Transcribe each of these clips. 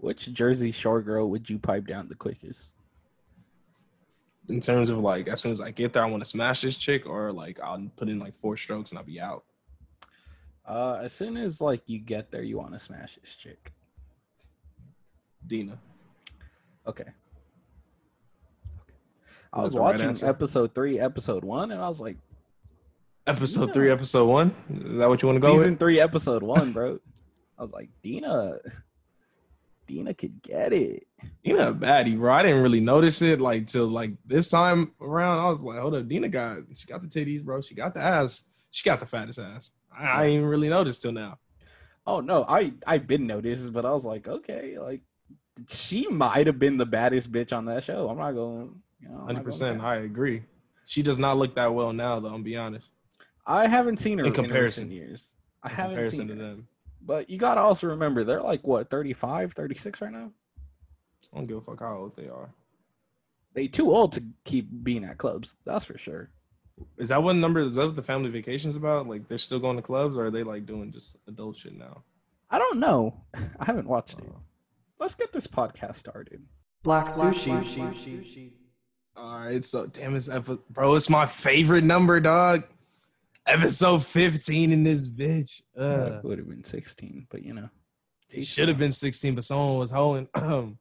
Which Jersey Shore girl would you pipe down the quickest? In terms of like, as soon as I get there, I want to smash this chick, or like I'll put in like four strokes and I'll be out. Uh, as soon as like you get there, you want to smash this chick. Dina. Okay. I Was the right watching episode three, episode one, and I was like, Episode three, episode one. Is that what you want to go season with? three, episode one, bro. I was like, Dina, Dina could get it. Dina baddie, bro. I didn't really notice it like till like this time around. I was like, hold up, Dina got she got the titties, bro. She got the ass. She got the fattest ass. I, I even really notice till now. Oh no, I I've been noticed, but I was like, okay, like she might have been the baddest bitch on that show. I'm not going. You know, Hundred percent. I agree. She does not look that well now, though. I'm be honest. I haven't seen her In in comparison. recent years. I In haven't comparison seen to them, But you gotta also remember they're like what 35, 36 right now. I don't give a fuck how old they are. They too old to keep being at clubs. That's for sure. Is that what number? Is that what the family vacations about? Like they're still going to clubs, or are they like doing just adult shit now? I don't know. I haven't watched it. Uh, Let's get this podcast started. Black sushi. All right, so damn it's bro. It's my favorite number, dog. Episode 15 in this bitch. Uh, it would have been 16, but you know. it should have been 16, but someone was holding. I'm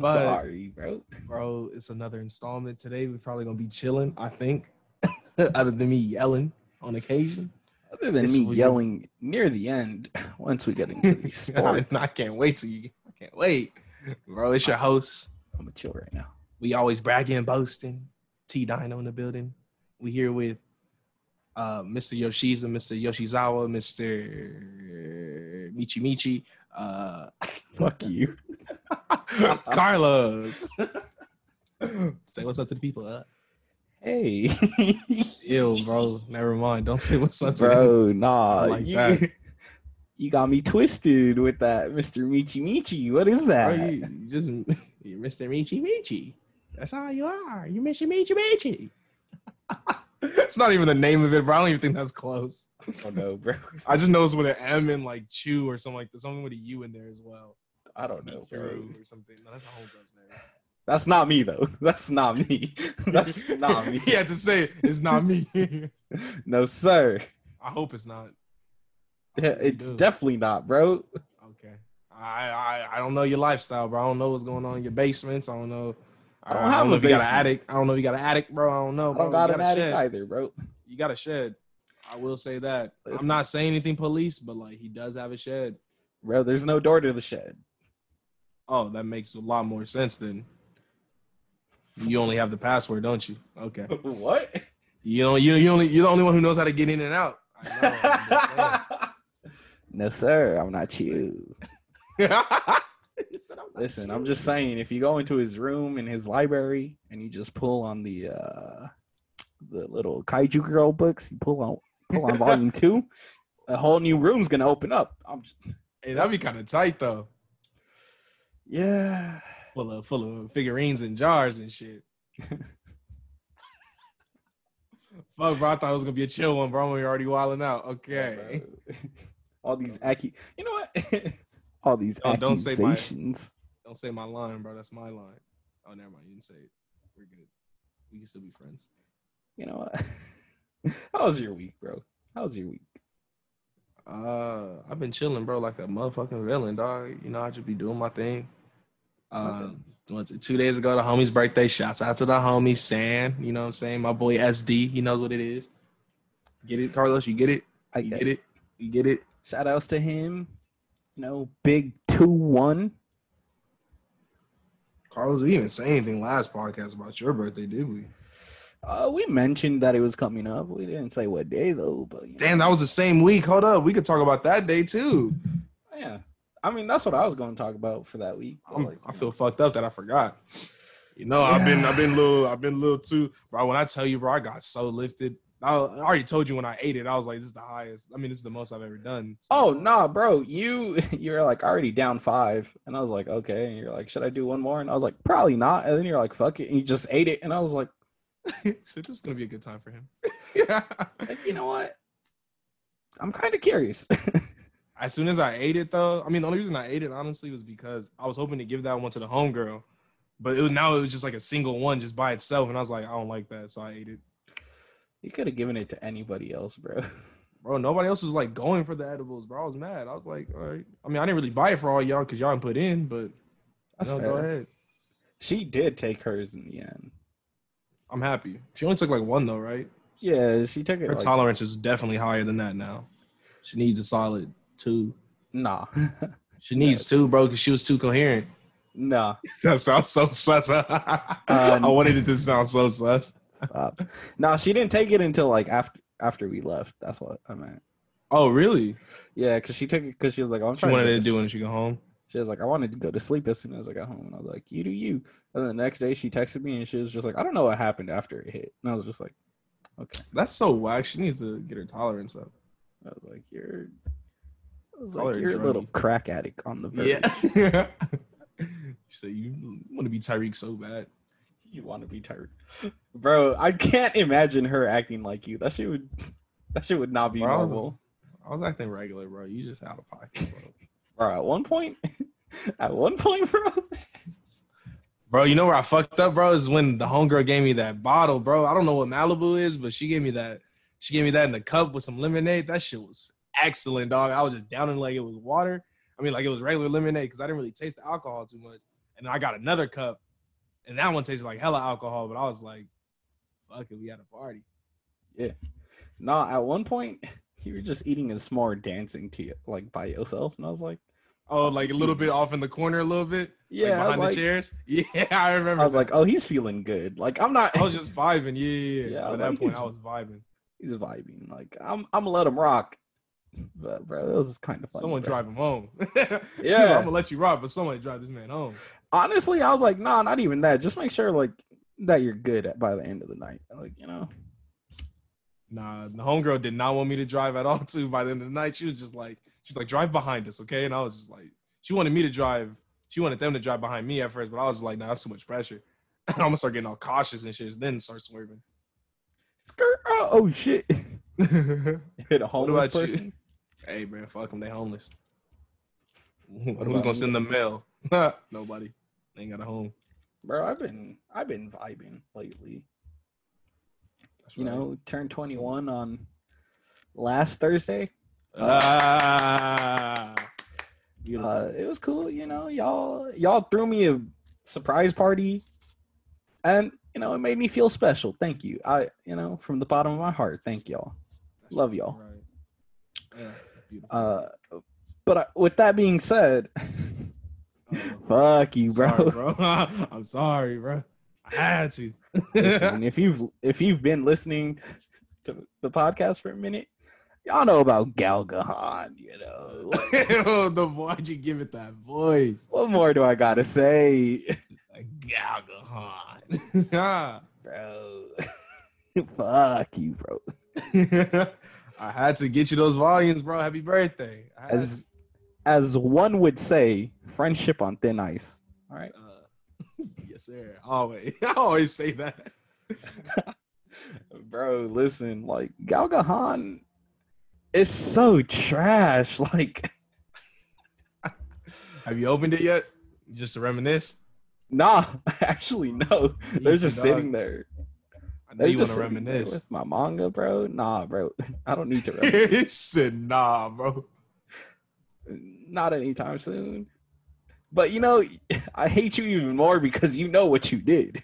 but- sorry, bro. bro, it's another installment today. We're probably gonna be chilling, I think. Other than me yelling on occasion. Other than This me yelling near the end, once we get into these sports, I can't wait till you. I can't wait, bro. It's your host. I'm gonna chill right now. We always bragging and boasting. T Dino in the building. We here with uh, Mr. Yoshiza, Mr. Yoshizawa, Mr. Michi Michi, uh, Fuck you. Carlos. say what's up to the people. Uh, Hey, ew, bro. Never mind. Don't say what's up to bro, nah, like you, that. you got me twisted with that, Mr. Michi Michi. What is Bro, that? you, you just you're Mr. Michi Michi. That's all you are. You're Mr. Michi Michi. It's not even the name of it, bro. I don't even think that's close. Oh no, bro. I just know it's with an M and like Chew or something like that. Something with a U in there as well. I don't know, bro. Or something. No, that's a homegirl's name. That's not me though. That's not me. That's not me. he had to say it. It's not me. No, sir. I hope it's not. Yeah, It's do. definitely not, bro. okay. I, I I don't know your lifestyle, bro. I don't know what's going on in your basements. I don't know. I don't have know a if you got an basement. attic. I don't know if you got an attic, bro. I don't know, I don't got you an attic shed. either, bro. You got a shed. I will say that. Listen. I'm not saying anything police, but like he does have a shed. Bro, there's no door to the shed. Oh, that makes a lot more sense then. You only have the password, don't you? Okay. what? You know, you you only you're the only one who knows how to get in and out. I know. No, sir. I'm not you. saying. Said, "I'm Listen, you." I'm just saying, if you go into his room in his library and you just pull on the uh the little kaiju girl books, you pull on pull on volume two, a whole new room's gonna open up. I'm just Hey, that'd be kind of tight though. yeah. Full of full of figurines and jars and shit. Fuck, bro. I thought it was gonna be a chill one, bro. We already wilding out. Okay. bro. All these accu you know what? All these Don't- don't say my-. Don't say my line, bro. That's my line. Oh, never mind. You didn't say it. We're good. We can still be friends. You know what? How was your week, bro? How was your week? Uh, I've been chilling, bro, like a motherfucking villain, dog. You know, I just be doing my thing. Was it two days ago? The homie's birthday. Shouts out to the homie San. You know what I'm saying? My boy SD. He knows what it is. Get it, Carlos? You get it? I You get get it? You get it? Shout outs to him. You know, big two one. Carlos, we didn't even say anything last podcast about your birthday, did we? Uh, we mentioned that it was coming up. We didn't say what day though, but you know, Damn, that was the same week. Hold up. We could talk about that day too. yeah. I mean, that's what I was going to talk about for that week. but, I'm- like, I feel know. fucked up that I forgot. You know, I've been I've been a little I've been a little too bro. When I tell you, bro, I got so lifted. I, already told you when I ate it, I was like, this is the highest. I mean, this is the most I've ever done. So- Oh nah, bro. You you're like already down five, and I was like, okay. And you're like, should I do one more? And I was like, probably not. And then you're like, fuck it, and you just ate it, and I was like, so this is gonna be a good time for him. like, you know what? I'm kind of curious. as soon as I ate it though, I mean the only reason I ate it honestly was because I was hoping to give that one to the homegirl. But it was now it was just like a single one just by itself, and I was like, I don't like that, so I ate it. You could have given it to anybody else, bro. Bro, nobody else was like going for the edibles, bro. I was mad. I was like, all right. I mean, I didn't really buy it for all y'all because y'all didn't put in, but That's no, fair. go ahead. She did take hers in the end. I'm happy. She only took like one though, right? Yeah, she took it. Her like, tolerance is definitely higher than that now. She needs a solid two. nah, She needs two, bro, because she was too coherent. nah. That sounds so sus. Uh, I wanted it to sound so sus. Stop. nah, she didn't take it until like after after we left. That's what I meant. Oh, really? Yeah, because she took it because she was like, "I'm She trying wanted to to do when she got home. She was like, I wanted to go to sleep as soon as I got home. And I was like, You do you. And then the next day she texted me and she was just like, I don't know what happened after it hit. And I was just like, Okay. That's so whack. She needs to get her tolerance up. I was like, You're I was like, You're a little crack addict on the verge. Yeah. she said you want to be Tyreek so bad. You want to be tired. Bro, I can't imagine her acting like you. That shit would that shit would not be Bro, I was- normal. I was acting regular, bro. You just out of pocket, bro. Bro, at one point at one point, bro. Bro, you know where I fucked up, bro, is when the homegirl gave me that bottle, bro. I don't know what Malibu is, but she gave me that. She gave me that in the cup with some lemonade. That shit was excellent, dog. I was just downing like it was water. I mean, like it was regular lemonade because I didn't really taste the alcohol too much. And I got another cup, and that one tasted like hella alcohol. But I was like, "Fuck it, we had a party." Yeah. No, at one point you were just eating and s'more dancing to you like by yourself. And I was like, Oh, like a little bit off in the corner, a little bit, Yeah, like behind like, the chairs. Yeah, I remember. I was that. like, oh, he's feeling good. Like I'm not. I was just vibing. Yeah, yeah. Yeah. At that like, point, I was vibing. he's vibing. Like I'm, I'm gonna let him rock. But bro, it was kind of funny. Someone bro. drive him home. Yeah. I'm gonna let you rock, but somebody drive this man home. Honestly, I was like, nah, not even that. Just make sure like that you're good at, by the end of the night. Like you know. Nah, the homegirl did not want me to drive at all. Too by the end of the night, she was just like, she's like, drive behind us, okay? And I was just like, she wanted me to drive. She wanted them to drive behind me at first, but I was like, nah, that's too much pressure. I'm gonna start getting all cautious and shit, then start swerving. Skirt. Oh, oh shit. hey, Hit a homeless about you? person. man, fuck them. They homeless. Who's gonna me? send the mail? Nobody. They ain't got a home. Bro, I've been, I've been vibing lately. That's You right. know, turned 21 on last Thursday. Ah, beautiful. Uh, it was cool. You know, y'all, y'all threw me a surprise party, and you know, it made me feel special. Thank you. I, you know, from the bottom of my heart, thank y'all. love y'all. Right. Yeah. Uh, but I, with that being said, fuck you, bro. Sorry, bro. I'm sorry, bro. I had to. Listen, if you've if you've been listening to the podcast for a minute, y'all know about Gal Gohan. You know, oh, the why'd you give it that voice? what more do I gotta say, Like Gal Gohan. bro? fuck you, bro. I had to get you those volumes, bro. Happy birthday. As as one would say, friendship on thin ice. All right. Uh, yes, sir. Always. I always say that. Bro, listen, like Gal Gohan is so trash. Like, Have you opened it yet? Just to reminisce? nah, actually, no. They're just sitting there. I know They're you want to reminisce. with my manga, bro. Nah, bro. I don't need to reminisce. it said, nah, bro. Not anytime soon. But you know, I hate you even more because you know what you did,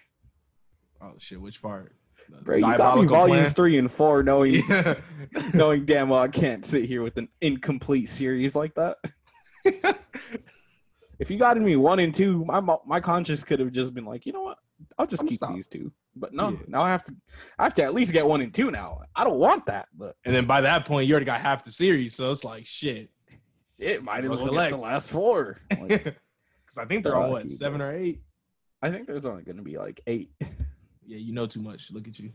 Oh, shit. Which part? The bro. You got me volumes three and four, knowing? Yeah. knowing damn well I can't sit here with an incomplete series like that. if you got me one and two, my my conscience could have just been like, you know what? I'll just I'ma keep stop. these two. But no, Yeah. now I have to. I have to at least get one and two now. I don't want that, but and then by that point, you already got half the series. So it's like, shit. It might as Well, well get collect. the last four. Like, Because I think they're all Fuck what, you, seven or eight? I think there's only going to be like eight. Yeah, you know too much. Look at you.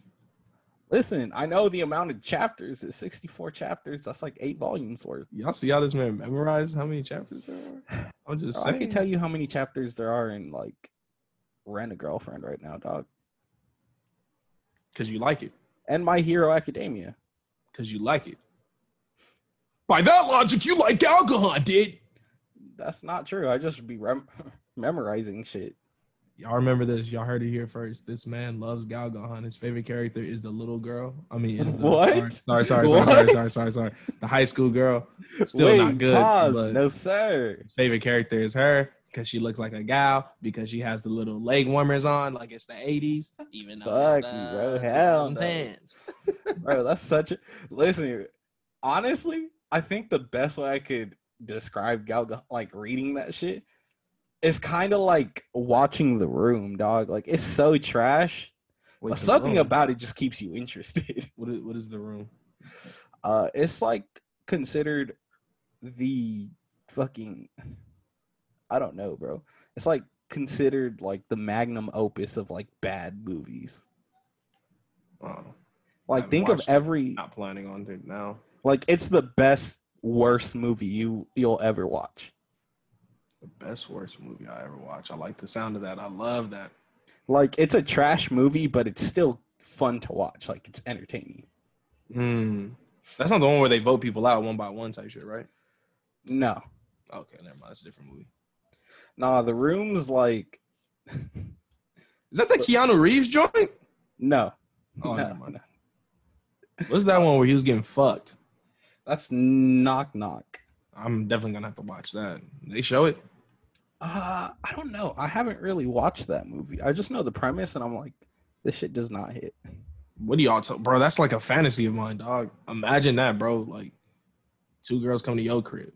Listen, I know the amount of chapters is 64 chapters. That's like eight volumes worth. Y'all see how this man memorized how many chapters there are? I'm just I saying. can tell you how many chapters there are in like Rent a Girlfriend right now, dog. Because you like it. And My Hero Academia. Because you like it. By that logic, you like Gal Gohan, did? That's not true. I just be rem- memorizing shit. Y'all remember this? Y'all heard it here first. This man loves Gal Gohan. His favorite character is the little girl. I mean, is the, What? Sorry, sorry, sorry, What? sorry, sorry, sorry, sorry. The high school girl. Still Wait, not good. Pause. No, sir. his favorite character is her because she looks like a gal because she has the little leg warmers on like it's the 80s, even though Fuck it's you, bro. Hell no. 2010s. Bro, that's such a listen. Honestly, I think the best way I could describe Gal like reading that shit is kind of like watching The Room, dog. Like it's so trash, Wait, but something room. about it just keeps you interested. what is, what is the room? Uh, it's like considered the fucking. I don't know, bro. It's like considered like the magnum opus of like bad movies. Oh, Like think of watched it. every not planning on it now. Like it's the best worst movie you you'll ever watch. The best worst movie I ever watched. I like the sound of that. I love that. Like it's a trash movie, but it's still fun to watch. Like it's entertaining. Mm. That's not the one where they vote people out one by one type shit, right? No, Okay, never mind. That's a different movie. nah, the room's like Is that the Keanu Reeves joint? no, Oh, no, never mind. no. What's that one where he was getting fucked? That's knock knock. I'm definitely gonna have to watch that. They show it. Uh, I don't know. I haven't really watched that movie. I just know the premise, and I'm like, this shit does not hit. What do y'all tell, bro? That's like a fantasy of mine, dog. Imagine that, bro. Like two girls come to your crib,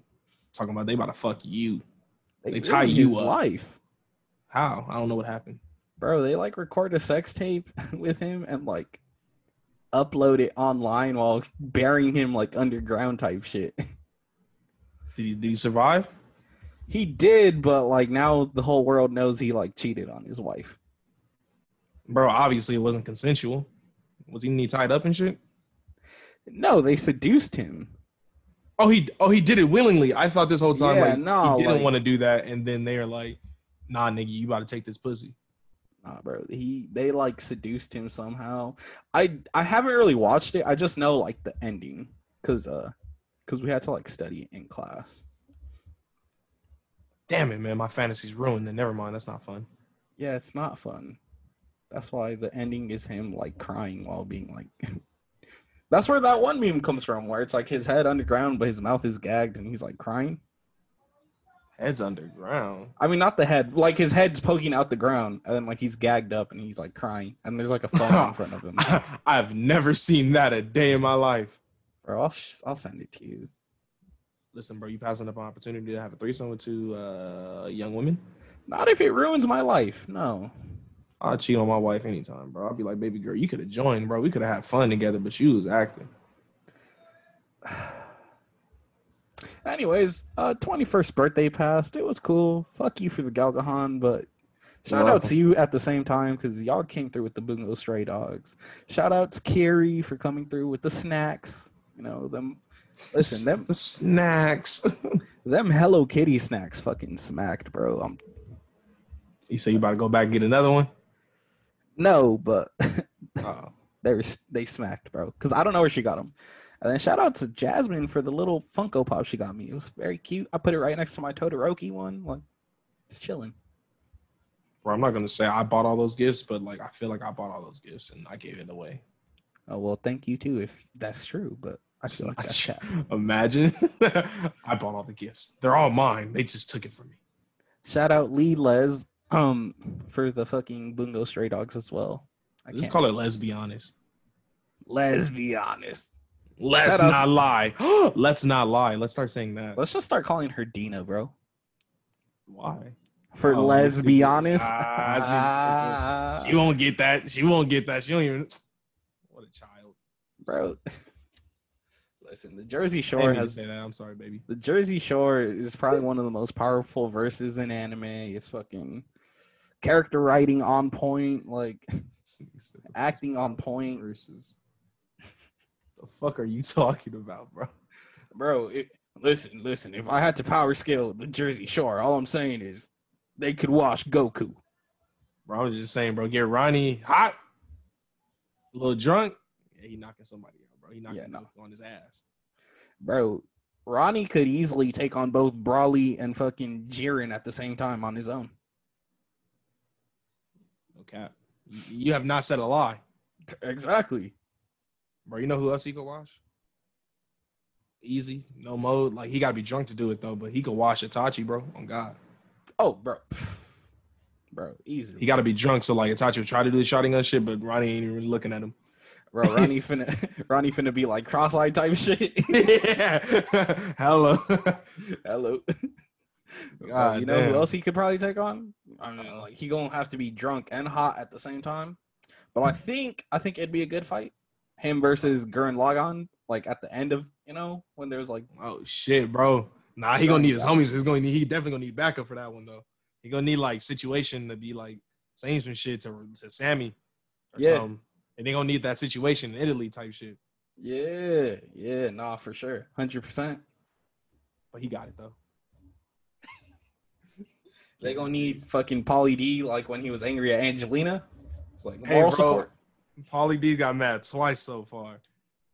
talking about they about to fuck you. They tie you up. life, How? I don't know what happened. bro. They like record a sex tape with him and like upload it online while burying him like underground type shit. Did he, did he survive? He did, but like now the whole world knows he like cheated on his wife. Bro, obviously it wasn't consensual. Was he need tied up and shit? No, they seduced him. Oh, he oh he did it willingly. I thought this whole time Yeah, like no, he didn't like- want to do that, and then they are like, "Nah, nigga, you about to take this pussy." Nah, bro. He they like seduced him somehow. I I haven't really watched it. I just know like the ending cuz uh cuz we had to like study in class. Damn it, man, my fantasy's ruined. Then never mind, that's not fun. Yeah, it's not fun. That's why the ending is him like crying while being like That's where that one meme comes from where it's like his head underground but his mouth is gagged and he's like crying. Head's underground. I mean not the head, like his head's poking out the ground and then like he's gagged up and he's like crying and there's like a phone in front of him. I've never seen that a day in my life. Bro, I'll I'll send it to you. Listen, bro, you passing up an opportunity to have a threesome with two uh, young women? Not if it ruins my life. No. I'll cheat on my wife anytime, bro. I'll be like, baby girl, you could have joined, bro. We could have had fun together, but you was acting. Anyways, uh 21st birthday passed. It was cool. Fuck you for the Gal Gohan, but shout out to you at the same time because y'all came through with the Bungo Stray Dogs. Shout out to Carrie for coming through with the snacks. You know, them listen, them the snacks. them Hello Kitty snacks fucking smacked, bro. I'm you say you about to go back and get another one? no, but Oh, they were, they smacked, bro. Because I don't know where she got them. And then shout out to Jasmine for the little Funko Pop she got me. It was very cute. I put it right next to my Todoroki one. Like, it's chilling. bro, I'm not gonna say I bought all those gifts, but like I feel like I bought all those gifts and I gave it away. Oh well, thank you too if that's true. But I feel like that's cap. Imagine I bought all the gifts. They're all mine. They just took it from me. Shout out Lee Les um for the fucking Bungo Stray Dogs as well. I Just call it let's be honest. Let's be honest. Let's Shout outs- not lie. let's not lie. Let's start saying that. Let's just start calling her Dina, bro. Why? For Oh, let's let's be be- honest. Ah, She won't get that. She won't get that. She don't even. What a child. bro. Listen, the Jersey Shore has say that. I'm sorry, baby. the Jersey Shore is probably one of the most powerful verses in anime. It's fucking character writing on point, like acting on point. Versus. The fuck are you talking about, bro? Bro, it, listen, listen. If I had to power scale the Jersey Shore, all I'm saying is they could wash Goku. Bro, I was just saying, bro. Get Ronnie hot, a little drunk. Yeah, he knocking somebody out, bro. He knocking Yeah, no. On his ass. Bro, Ronnie could easily take on both Broly and fucking Jiren at the same time on his own. Okay. You have not said a lie. Exactly. Bro, you know who else he could wash? Easy, no mode. Like he gotta be drunk to do it though, but he could wash Itachi, bro. On God. Oh, bro. Bro, easy. He gotta be drunk. So like Itachi would try to do the Sharingan shit, but Ronnie ain't even looking at him. Bro, Ronnie finna Ronnie finna be like cross-eyed type shit. yeah. Hello. Hello. God you know damn. who else he could probably take on? I mean, like he gonna have to be drunk and hot at the same time. But I think I think it'd be a good fight. Him versus Gurren Lagann, like at the end of you know when there's like Oh shit, bro. Nah, he gonna need his homies. He's gonna need. He definitely gonna need backup for that one though. He gonna need like situation to be like saying some shit to to Sammy. Or Yeah. something. And they gonna need that situation in Italy type shit. yeah yeah nah for sure hundred percent. But he got it though. They gonna need fucking Pauly D like when he was angry at Angelina. It's like Hey, moral bro. support. Pauly D got mad twice so far,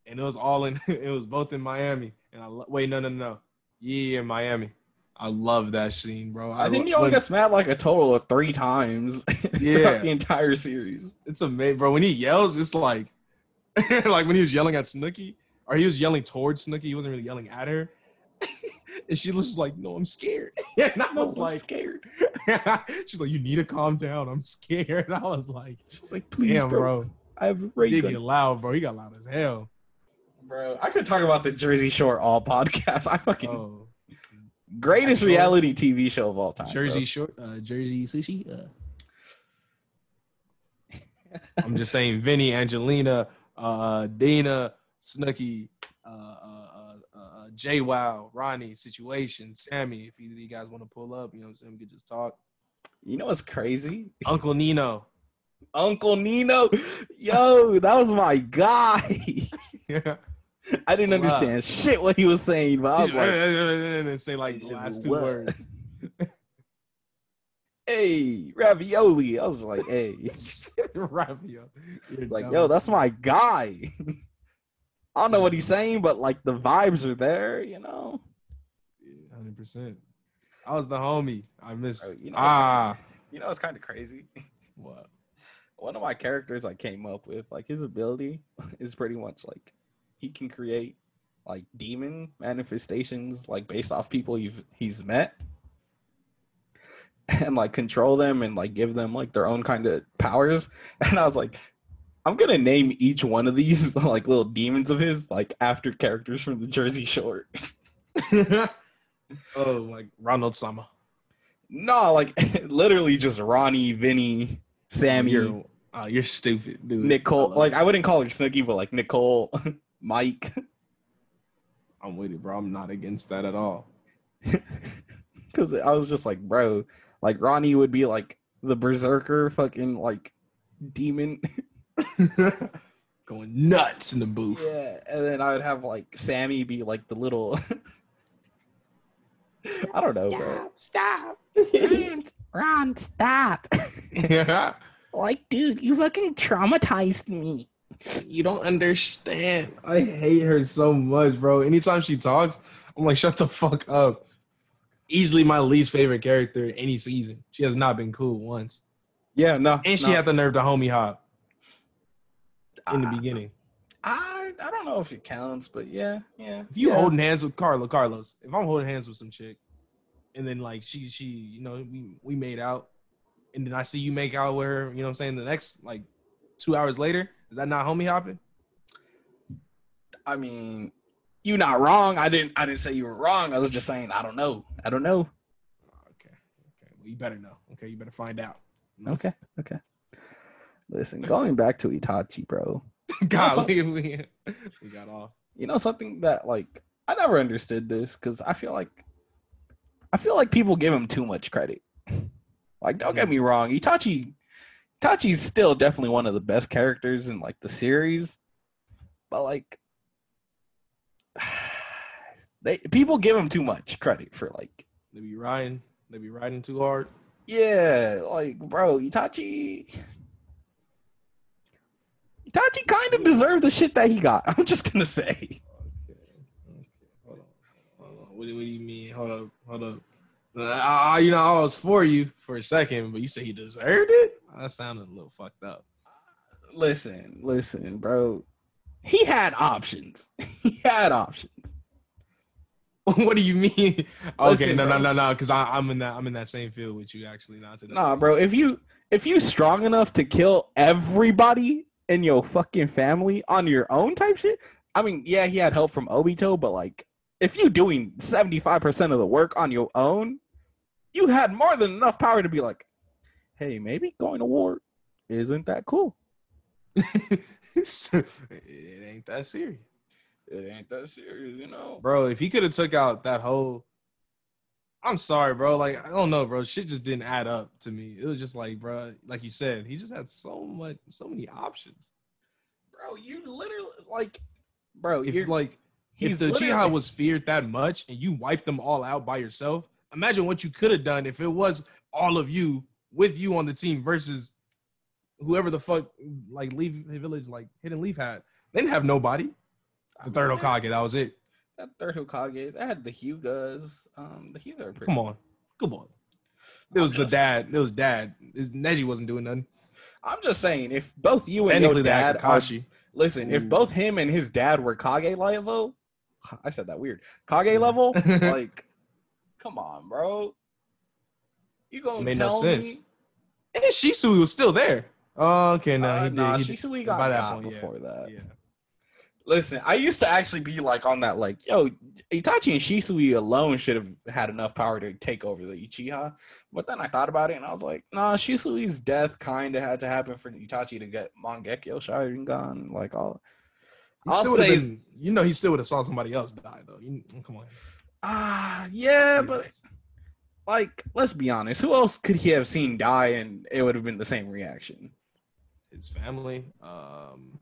and it was all in. It was both in Miami. And I lo- wait, no, no, no, yeah, in Miami. I love that scene, bro. I think lo- he only gets mad like a total of three times Yeah. the entire series. it's amazing, bro. When he yells, it's like, like when he was yelling at Snooki, or he was yelling towards Snooki. He wasn't really yelling at her, and she was just like, "No, I'm scared." and I I was like, scared. "She's like, you need to calm down. I'm scared." I was like, She's like, please, "Damn, bro, bro." I have a He ray did gun. get loud, bro. He got loud as hell. Bro, I could talk about the Jersey Shore all podcast. I fucking Oh, greatest Shore. reality TV show of all time. Jersey Short, uh, Jersey sushi. Uh. I'm just saying, Vinny, Angelina, uh, Dina, Snooki, uh, uh, uh, uh, JWoww, Ronnie, Situation, Sammy. If either of you guys want to pull up, you know what I'm saying, we could just talk. You know what's crazy? Uncle Nino. Uncle Nino, yo, that was my guy. yeah. I didn't Wow. understand shit what he was saying, but I was like, and then say like the last two What? words. "Hey, ravioli." I was like, "Hey." ravioli. Like, dumb yo, that's my guy. I don't know what he's saying, but like the vibes are there, you know. Hundred percent. I was the homie. I miss. Bro, you know, ah, You know, it's kind of crazy. what? One of my characters I came up with, like his ability, is pretty much like he can create like demon manifestations, like based off people you've he's met, and like control them and like give them like their own kind of powers. And I was like, I'm gonna name each one of these like little demons of his like after characters from the Jersey Shore. oh, like Ronald Sama. No, like literally just Ronnie, Vinny, Sammy, You're, oh, you're stupid, dude. Nicole. love Like. I wouldn't call her Snooki, but like Nicole, Mike. I'm with it, bro. I'm not against that at all. Because I was just like, bro, like Ronnie would be like the berserker, fucking like demon. Going nuts in the booth. yeah, and then I would have like Sammy be like the little. I don't know, bro. Stop. Ron, Ron, stop! Like, dude, you fucking traumatized me. you don't understand. I hate her so much, bro. Anytime she talks, I'm like, shut the fuck up. Easily my least favorite character any season. She has not been cool once. Yeah, no, And she no. had the nerve to homie hop in the Ah, beginning. I I don't know if it counts, but yeah, yeah. If you yeah. holding hands with Carlo, Carlos, if I'm holding hands with some chick, and then like she she, you know, we we made out, and then I see you make out with her, you know what I'm saying, the next like two hours later, is that not homie hopping? I mean, you not wrong. I didn't I didn't say you were wrong. I was just saying I don't know. I don't know. Okay. Okay. Well, you better know. Okay, you better find out. Okay, okay. Listen, going back to Itachi, bro. God, we, we, we got off. You know something that like I never understood this because I feel like I feel like people give him too much credit. Like, don't get mm-hmm. me wrong, Itachi Itachi's still definitely one of the best characters in like the series, but like they people give him too much credit for like They be riding. They be riding too hard. yeah, like bro, Itachi Itachi kind of deserved the shit that he got. I'm just gonna say. Okay. Okay. Hold on. What, what do you mean? Hold up, hold up. I, you know, I was for you for a second, but you said he deserved it. That sounded a little fucked up. Listen, listen, bro. He had options. he had options. what do you mean? Okay, Listen, no, no, bro. no, no, because I'm in that I'm in that same field with you. Actually, not today. Nah, bro. If you if you strong enough to kill everybody in your fucking family on your own type shit. I mean, yeah, he had help from Obito, but like, if you doing seventy five percent of the work on your own, you had more than enough power to be like, hey, maybe going to war isn't that cool. it ain't that serious, It ain't that serious, you know. bro. If he could have took out that whole, I'm sorry, bro. Like I don't know, bro. Shit just didn't add up to me. It was just like, bro, like you said, he just had so much, so many options. Bro, you literally like, bro, If you're like if he's the literally- was feared that much and you wiped them all out by yourself, imagine what you could have done if it was all of you with you on the team versus whoever the fuck like leave the village like hidden leaf had. They didn't have nobody. The third mean, Hokage, that was it. That third Hokage, that had the Hyugas. Um, the Hyuga are pretty. Come on, come on. It was the just- dad. It was dad. His Neji wasn't doing nothing. I'm just saying, if both you and Technically, your dad are, Kakashi. listen, if both him and his dad were Kage level, I said that weird. Kage level, like, come on, bro. You gonna Made no tell sense. me? And Shisui was still there. Oh, okay, no, Uh, he did. nah, he did- Shisui by got that got point, yeah. before that. yeah. Listen, I used to actually be like on that, like, yo, Itachi and Shisui alone should have had enough power to take over the Uchiha. But then I thought about it and I was like, nah, Shisui's death kind of had to happen for Itachi to get Mangekyo Sharingan. Like, all. He I'll say- been- you know, he still would have saw somebody else die though. You, come on. Ah, yeah, but like, let's be honest. Who else could he have seen die and it would have been the same reaction? his family, um,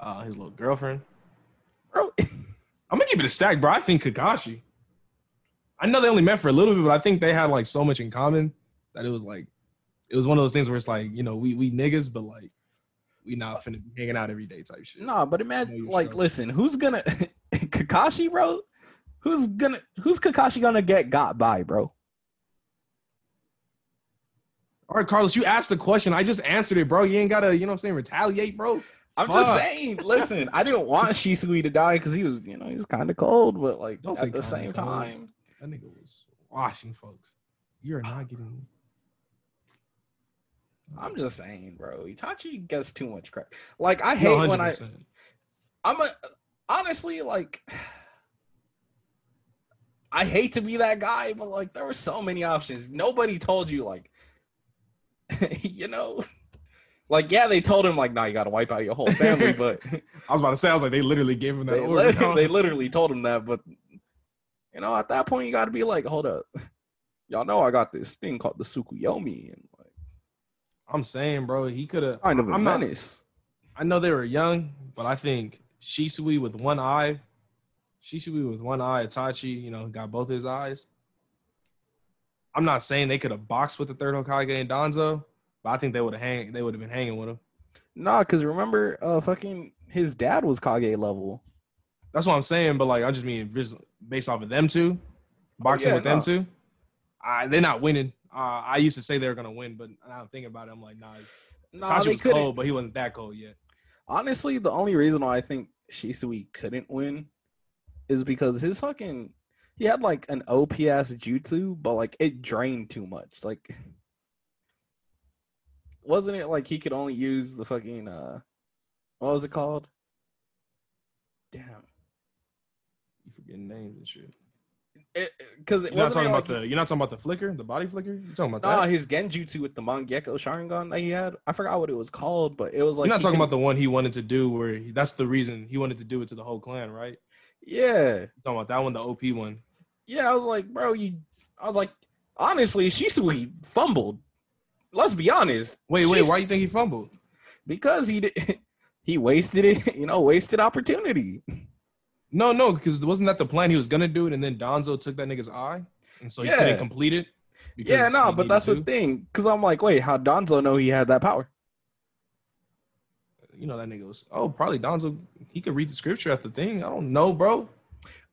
uh, his little girlfriend. Bro, I'm gonna keep it a stack, bro. I think Kakashi. I know they only met for a little bit, but I think they had like so much in common that it was like, it was one of those things where it's like, you know, we we niggas, but like, we not finna be hanging out every day type shit. Nah, but imagine, like, struggling. listen, who's gonna Kakashi, bro? Who's gonna who's Kakashi gonna get got by, bro? All right, Carlos, you asked the question. I just answered it, bro. You ain't gotta, you know what I'm saying, retaliate, bro. I'm just saying. Listen, I didn't want Shisui to die because he was, you know, he was kind of cold, but like Don't say at the same cold. time, That nigga was washing folks. You're not getting. I'm just saying, bro. Itachi gets too much credit. Like I hate when I, I'm a honestly like. I hate to be that guy, but like there were so many options. Nobody told you like, you know, like yeah, they told him like, nah, you got to wipe out your whole family, but I was about to say, I was like, they literally gave him that they, order. they literally told him that. But you know, at that point, you got to be like, hold up, y'all know I got this thing called the Tsukuyomi, and like I'm saying, bro, he could have. kind of a I'm not. menace. I know they were young, but I think Shisui with one eye, Shisui with one eye, Itachi, you know, got both his eyes. I'm not saying they could have boxed with the third Hokage and Danzo, but I think they would have hang. They would have been hanging with him. Nah, because remember, uh, fucking his dad was Kage level. That's what I'm saying. But like, I just mean based off of them two, boxing yeah, with them two, I, they're not winning. Uh, I used to say they were gonna win, but now I'm thinking about it. I'm like, nah. Nah, Itachi they was couldn't. cold, but he wasn't that cold yet. Honestly, the only reason why I think Shisui couldn't win is because his fucking he had like an OPS jutsu, but like it drained too much. Like, wasn't it like he could only use the fucking uh, what was it called? Damn, You forgetting names and shit. because it You're not talking about like, the. You're not talking about the flicker, the body flicker. You're talking about Nah, that. his genjutsu with the Mangekyo Sharingan that he had. I forgot what it was called, but it was like You're not talking about the one he wanted to do, where he, that's the reason he wanted to do it to the whole clan, right? Yeah, You're talking about that one, the OP one. yeah. I was like, bro, you. I was like, honestly, Shisui fumbled. Let's be honest. Wait, wait, Shis- why you think he fumbled? Because he did. He wasted it. You know, wasted opportunity. No, no, because wasn't that the plan? He was gonna do it, and then Danzo took that nigga's eye, and so he Yeah. couldn't complete it. Yeah, no, but that's the thing. Because I'm like, wait, how Danzo know he had that power? You know that nigga was. Oh, probably Danzo. He could read the scripture at the thing. I don't know, bro.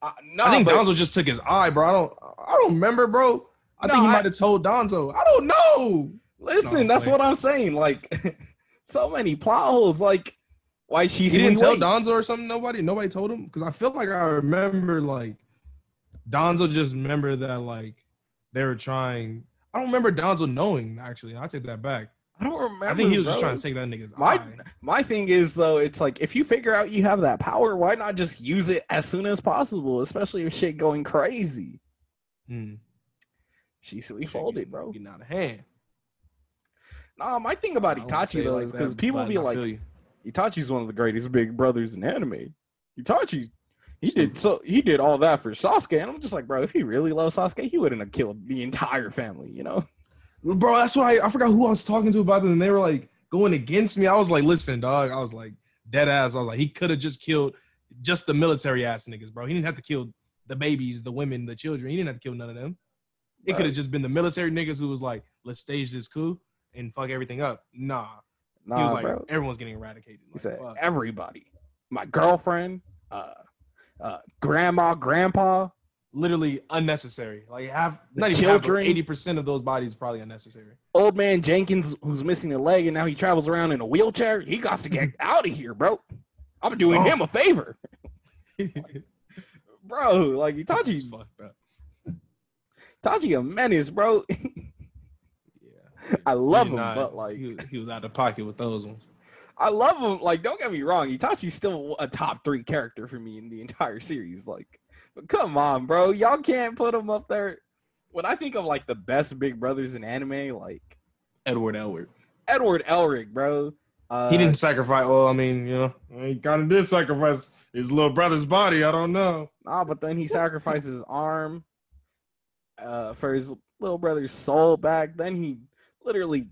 Uh, no, I think but- Danzo just took his eye, bro. I don't. I don't remember, bro. I No, think he might have told Danzo. I don't know. Listen, No, that's what I'm saying. Like, so many plot holes. Like, why she He didn't tell wait? Danzo or something. Nobody. Nobody told him because I feel like I remember like Danzo just remember that like they were trying. I don't remember Danzo knowing actually. I take that back. I don't remember. I think he was just trying to take that nigga's My- eye. My thing is though, it's like if you figure out you have that power, why not just use it as soon as possible? Especially if shit going crazy. Hmm. She Shit folded, bro. Getting out of hand. Nah, my thing about I wouldn't say Itachi though like is because people be like. Itachi's one of the greatest big brothers in anime. Itachi, he did so he did all that for Sasuke, and I'm just like, bro, if he really loved Sasuke, he wouldn't have killed the entire family, you know? Bro. That's why I, I forgot who I was talking to about this, and they were like going against me. I was like, listen, dog. I was like dead ass. I was like, he could have just killed just the military ass niggas, bro. He didn't have to kill the babies, the women, the children. He didn't have to kill none of them. It Bro. could have just been the military niggas who was like, let's stage this coup and fuck everything up. Nah, Nah, he was like, bro. everyone's getting eradicated. He said fuck. everybody, my girlfriend, uh, uh, grandma, grandpa, literally unnecessary. Like half, The not even children. eighty percent of those bodies probably unnecessary. old man Jenkins, who's missing a leg and now he travels around in a wheelchair. He got to get out of here, bro. I'm doing Oh. him a favor, bro. Like It's Itachi's fucked up. Itachi a menace, bro. Yeah. I love him, not- but like he, was- he was out of pocket with those ones. I love him. Like, don't get me wrong, Itachi's still a top three character for me in the entire series. Like, but come on, bro, y'all can't put him up there. When I think of like the best big brothers in anime, like Edward Elward. Edward Elric, bro. Uh, He didn't sacrifice. Well, I mean, you know, he kind of did sacrifice his little brother's body. I don't know. Nah, but then he sacrificed his arm uh, for his little brother's soul back. Then he literally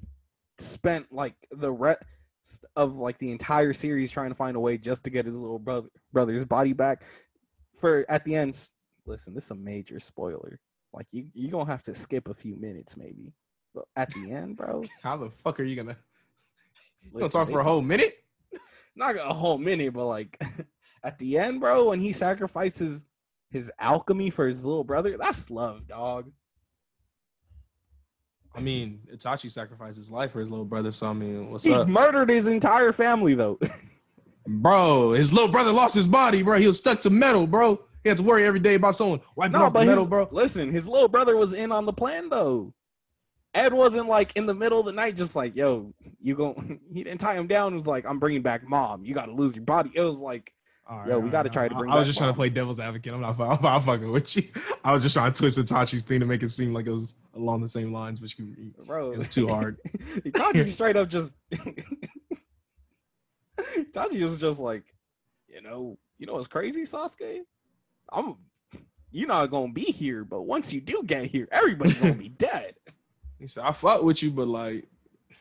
spent like the rest of like the entire series trying to find a way just to get his little brother brother's body back. For at the end, listen, this is a major spoiler. Like you, you gonna have to skip a few minutes maybe. But at the end, bro, How the fuck are you gonna? You gonna talk for a whole minute? not a whole minute, but like at the end, bro, when he sacrifices his alchemy for his little brother, that's love, dog. I mean, Itachi sacrificed his life for his little brother. So I mean, what's He up, He murdered his entire family, though. Bro? His little brother lost his body, bro. He was stuck to metal, bro. He had to worry every day about someone wiping no, off the but metal, his, bro. listen, his little brother was in on the plan, though. Ed wasn't like in the middle of the night, just like, yo, you go. He didn't tie him down. It was like, I'm bringing back mom. You got to lose your body. It was like, All Yo, we all gotta try to I- bring I, was back just trying to play devil's advocate. I'm not. I'm not fucking with you. I was just trying to twist Itachi's thing to make it seem like it was along the same lines, which you, bro, it was too hard. Itachi straight up just Itachi was just like, you know, you know what's crazy, Sasuke? I'm you're not gonna be here, but once you do get here, everybody's gonna be dead. He said, "I fuck with you, but like."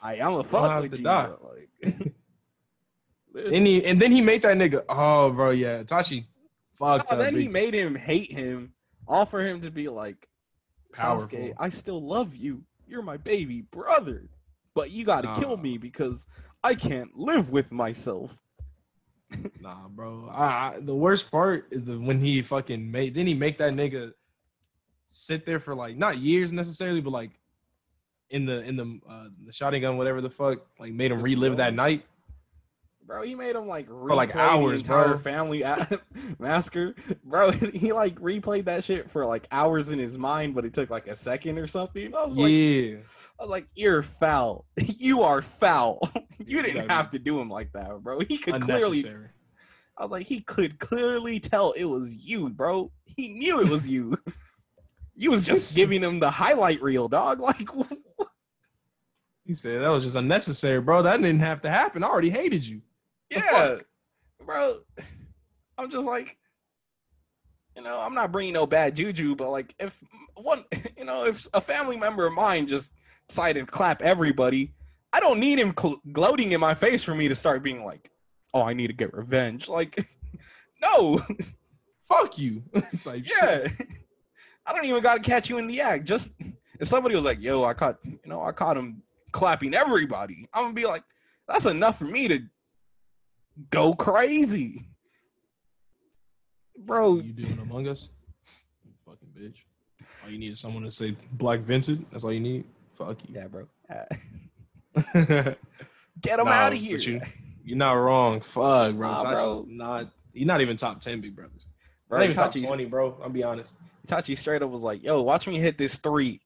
I I'm a fuck with you. die. but, like, And he and then he made that nigga. Oh, bro, yeah, Itachi. Fucked no, then he big made him hate him, all for him to be like, Sasuke, I still love you. You're my baby brother, but you gotta kill me because I can't live with myself. Nah, bro. I, I, the worst part is the when he fucking made. Didn't he make that nigga sit there for like not years necessarily, but like in the in the uh, the Sharingan, whatever the fuck, like made him relive that night. Bro, he made him like For, like, hours, the entire bro. family massacre. Bro, he like replayed that shit for like hours in his mind, but it took like a second or something. Was like, Yeah, I was like, you're foul. you are foul. you didn't have to do him like that, bro. He could clearly. I was like, he could clearly tell it was you, bro. He knew it was you. you was just giving him the highlight reel, dog. Like, He said that was just unnecessary, bro. That didn't have to happen. I already hated you. Yeah, bro. I'm just like, you know, I'm not bringing no bad juju, but like, if one, you know, if a family member of mine just decided to clap everybody, I don't need him cl- gloating in my face for me to start being like, oh, I need to get revenge. Like, no, Fuck you. it's like yeah, I don't even got to catch you in the act. Just if somebody was like, yo, I caught, you know, I caught him clapping everybody, I'm gonna be like, that's enough for me to go crazy. bro. You doing Among Us? You fucking bitch. All you need is someone to say Black Vincent. That's all you need. Fuck you. Yeah, bro. Uh, get him Nah, out of here. you- You're not wrong. Fuck, bro. Nah, bro. Not. You're not even top ten, big brothers. Bro, not even top twenty, bro. I'll be honest. Itachi straight up was like, "Yo, watch me hit this three.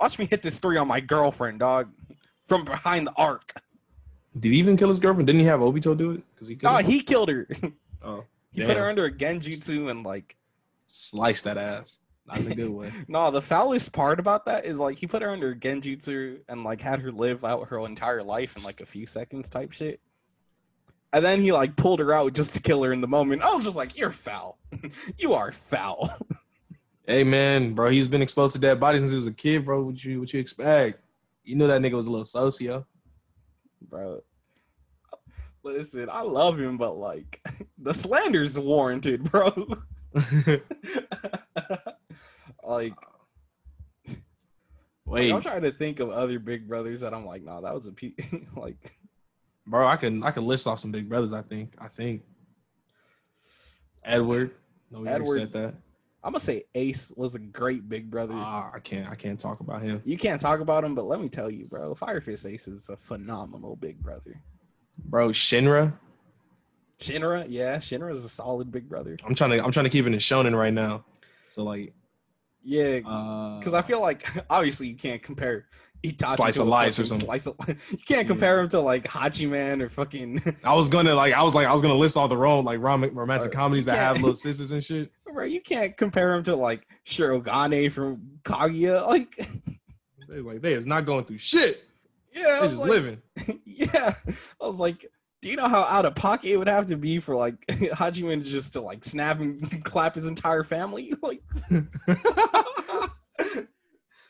Watch me hit this three on my girlfriend, dog, from behind the arc." Did he even kill his girlfriend? Didn't he have Obito do it? Because he could. No, he killed her. oh, he put her under a genjutsu and like, sliced that ass. Not in a good way. no. The foulest part about that is like he put her under a genjutsu and like had her live out her entire life in like a few seconds type shit. And then he like pulled her out just to kill her in the moment. I was just like, "You're foul. you are foul." hey man, bro, he's been exposed to dead bodies since he was a kid, bro. What you what you expect? You knew that nigga was a little socio. bro. Listen, I love him, but like the slander's warranted, bro. Like, Wait, I'm trying to think of other big brothers that I'm like, nah, that was a pe- like, bro, I can I can list off some big brothers. I think I think Edward. No, we Edward. said that. I'm gonna say Ace was a great big brother. Ah, I can't I can't talk about him, you can't talk about him, but let me tell you, bro, Fire Fist Ace is a phenomenal big brother. bro. Shinra. Shinra, yeah, Shinra is a solid big brother. I'm trying to I'm trying to keep it in shonen right now. So like, Yeah, uh, because I feel like obviously you can't compare Itachi Slice to of life or something. Slice of, you can't compare him to like Hachiman or fucking I was gonna like I was like I was gonna list all the rom like rom- romantic Uh, comedies that have little sisters and shit. bro. You can't compare him to like Shirogane from Kaguya. Like, They like they is not going through shit. yeah, They just like, living. yeah. I was like, do you know how out of pocket it would have to be for like Hachiman just to like snap and clap his entire family? Like,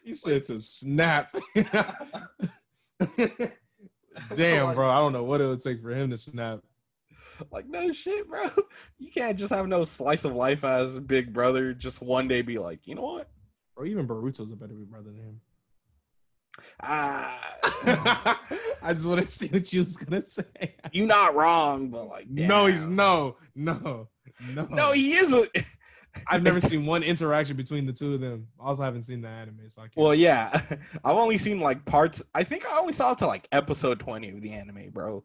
he said to snap. Damn, bro. I don't know what it would take for him to snap. like no shit, bro. You can't just have no slice of life as big brother. Just one day be like, you know what? Bro, even Boruto's a better big brother than him. Ah, I just want to see what you was gonna say. You're not wrong, but like, No, he's no, no, no. no, he is a. I've never seen one interaction between the two of them. I also haven't seen the anime, so I can't. Well, yeah, I've only seen like parts. I think I only saw up to like episode twenty of the anime, bro.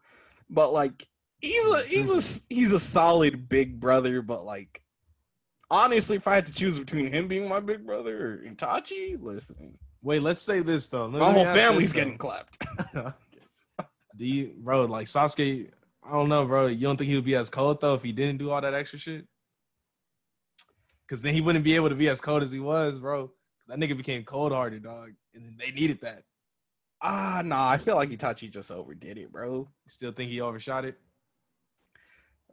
But like, he's a he's a he's a solid big brother. But like, honestly, if I had to choose between him being my big brother or Itachi, listen, Wait, let's say this though. Let my whole ask this, family's getting clapped. Do you, bro? Like Sasuke, I don't know, bro. You don't think he would be as cold though if he didn't do all that extra shit? Because then he wouldn't be able to be as cold as he was, bro. That nigga became cold hearted, dog, and they needed that. Ah, nah, I feel like Itachi just overdid it, bro. You still think he overshot it?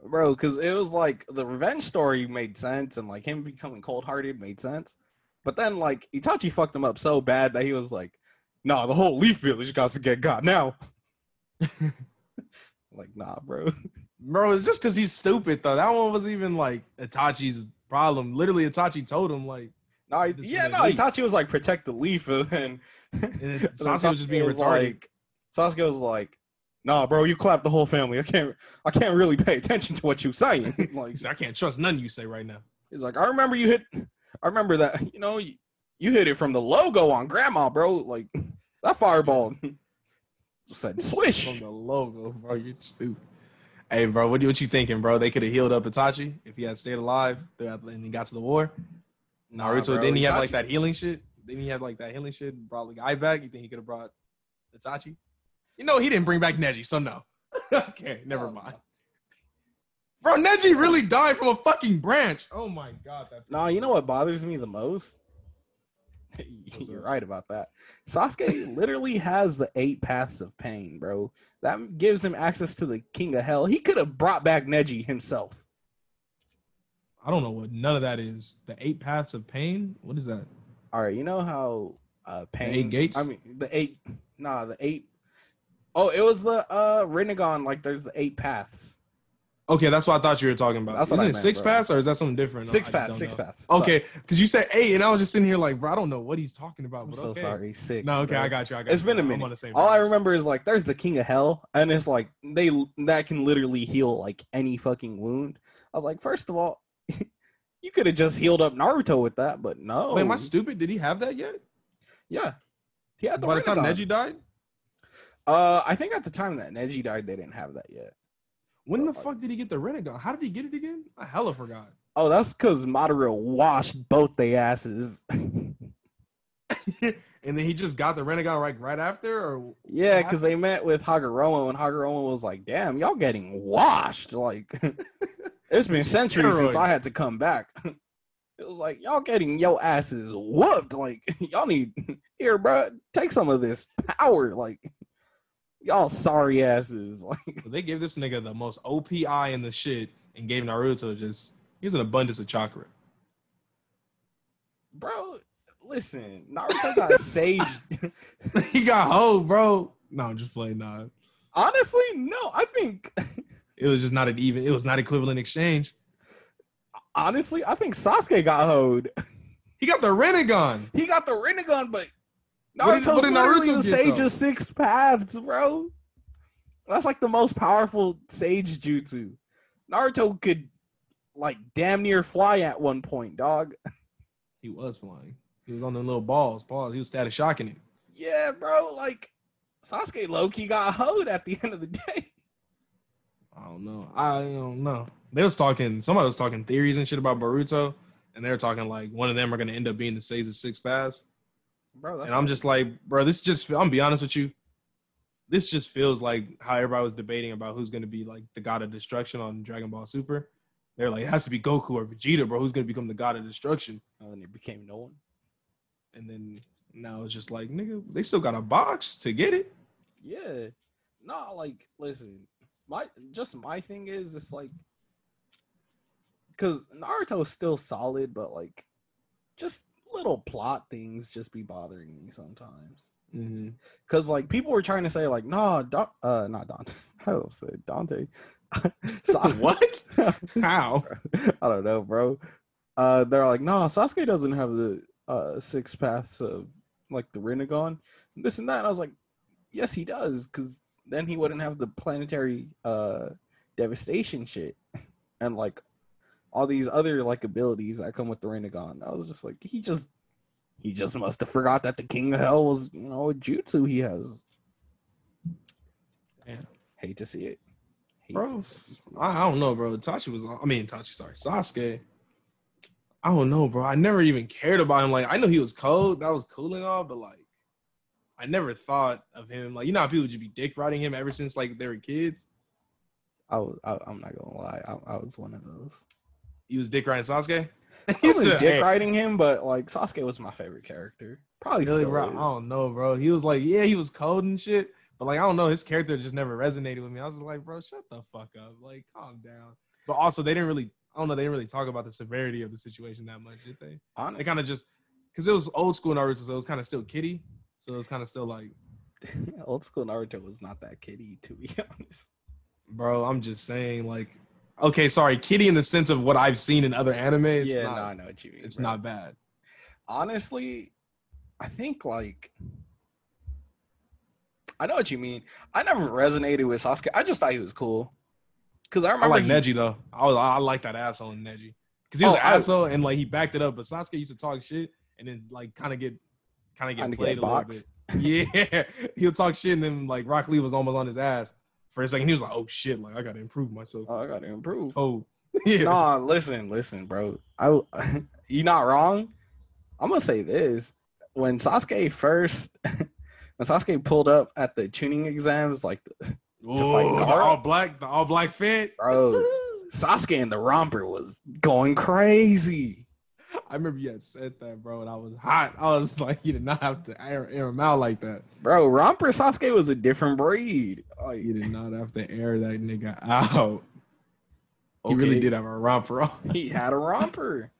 Bro, because it was like the revenge story made sense, and like him becoming cold hearted made sense. But then like Itachi fucked him up so bad that he was like, "Nah, the whole Leaf Village got to get got now." like, nah, bro. Bro, it's just because he's stupid though. That one was even like Itachi's problem. Literally, Itachi told him like, This yeah, no. Leaf. Itachi was like, "Protect the Leaf," and then and then Sasuke was just being was retarded. Like, Sasuke was like, "Nah, bro, you clapped the whole family. I can't, I can't really pay attention to what you're saying." like, I can't trust none you say right now. He's like, I remember you hit. I remember that. You know, you, you hit it from the logo on Grandma, bro. Like that fireball said swish. From the logo, bro. You're stupid. Hey, bro, what, what you thinking, bro? They could have healed up Itachi if he had stayed alive throughout and he got to the war. Nah, Naruto, bro, didn't he have like that healing shit? Didn't he have like that healing shit? Brought the guy back. You think he could have brought Itachi? You know, he didn't bring back Neji, so no. okay, never Oh, mind. Bro, Neji really died from a fucking branch. Oh my god, that. Nah, you know what bothers me the most? You're right about that. Sasuke literally has the eight paths of pain, bro. That gives him access to the king of hell. He could have brought back Neji himself. I don't know what none of that is. The eight paths of pain. What is that? All right, you know how uh pain eight gates? I mean the eight nah the eight Oh, it was the uh Rinnegan, like there's the eight paths. Okay, that's what I thought you were talking about. That's what Isn't it meant, six bro. paths or is that something different? Six paths, don't six know. paths. Okay, because you said eight, and I was just sitting here like, bro, I don't know what he's talking about. I'm so okay. sorry. Six. No, okay, bro. I got you. I got It's you. been a I'm minute. on the same All I remember is like there's the king of hell, and it's like they that can literally heal like any fucking wound. I was like, first of all, You could have just healed up Naruto with that, but no. Wait, am I stupid? Did he have that yet? yeah, he had the By the time Neji died? Uh, I think at the time that Neji died, they didn't have that yet. When the fuck did he get the Rinnegan? How did he get it again? I hella forgot. Oh, that's because Madara washed both they asses. and then he just got the Rinnegan right right after, or yeah, because they met with Hagoromo, and Hagoromo was like, "Damn, y'all getting washed." Like, it's been centuries since I had to come back. It was like y'all getting your asses whooped. Like y'all need here, bro. Take some of this power. Like y'all sorry asses. Like they gave this nigga the most OPI in the shit and gave Naruto just here's an abundance of chakra. bro, listen, Naruto got Sage. he got hoe, bro. No, I'm just playing. Nah, Honestly, no. I think it was just not an even. It was not equivalent exchange. honestly, I think Sasuke got hoed. He got the Rinnegan. He got the Rinnegan, but What did- Naruto's what did literally Naruto the get, Sage though? of Six Paths, bro. That's like the most powerful Sage Jutsu. Naruto could like damn near fly at one point, dog. He was flying. He was on the little balls. Balls. He was static shocking it. Yeah, bro. Like Sasuke Loki got hoed at the end of the day. I don't know. I don't know. They was talking. Somebody was talking theories and shit about Boruto, and they were talking like one of them are gonna end up being the Sage of Six Paths. Bro, that's And I'm just like, bro, this just. I'm gonna be honest with you. This just feels like how everybody was debating about who's gonna be like the god of destruction on Dragon Ball Super. They're like, it has to be Goku or Vegeta, bro. Who's gonna become the god of destruction? Oh, and then it became no one. And then now it's just like, nigga, they still got a box to get it. Yeah. No, like, listen, my just my thing is it's like because Naruto's still solid, but like just little plot things just be bothering me sometimes. Mm-hmm. Cause like people were trying to say like, no, da- uh, not Dante. I don't say Dante. Sa- what? How? I don't know, bro. Uh, they're like, no, Sasuke doesn't have the uh six paths of like the Rinnegan, this and that. And I was like, yes, he does, because then he wouldn't have the planetary uh devastation shit and like all these other like abilities that come with the Rinnegan. I was just like, he just he just must have forgot that the King of Hell was, you know, a jutsu he has. Damn. Hate to see it. Hate bro. see it. I, I don't know, bro. Tachi was. I mean, Tachi. Sorry, Sasuke. I don't know, bro. I never even cared about him. Like, I know he was cold. That was cool and all, but like, I never thought of him. Like, you know how people just be dick riding him ever since like they were kids. I was, I, I'm not gonna lie, I, I was one of those. He was dick riding Sasuke. I He wasn't dick "Hey, riding him, but like Sasuke was my favorite character. Probably really, still bro? is. I don't know, bro. He was like, yeah, he was cold and shit, but like, I don't know. His character just never resonated with me. I was just like, bro, shut the fuck up. Like, calm down. But also, they didn't really. I don't know. They didn't really talk about the severity of the situation that much, did they? Hon- they kind of just because it was old school Naruto, so it was kind of still kiddie. So it was kind of still like, old school Naruto was not that kiddie, to be honest. bro, I'm just saying, like, okay, sorry, kitty in the sense of what I've seen in other anime. It's yeah, not, no, I know what you mean. it's bro. not bad. honestly. I think like I know what you mean. I never resonated with Sasuke. I just thought he was cool. Cause I I remember like he- Neji though. I was, I like that asshole in Neji because he was Oh, an I- asshole and like he backed it up. But Sasuke used to talk shit and then like kind of get kind of get played get a little bit. Yeah, he'll talk shit and then like Rock Lee was almost on his ass for a second. He was like, "Oh shit, like I gotta improve myself." Oh, I gotta improve. Oh, yeah. Nah, listen, listen, bro. I you not wrong. I'm gonna say this: when Sasuke first, when Sasuke pulled up at the chunin exams, like, Ooh, fight the all black, the all black fit. bro, Sasuke and the romper was going crazy. I remember you had said that, bro, and I was hot. I was like, you did not have to air, air him out like that. Bro, romper Sasuke was a different breed. Like, You did not have to air that nigga out. He really did have a romper on. He had a romper.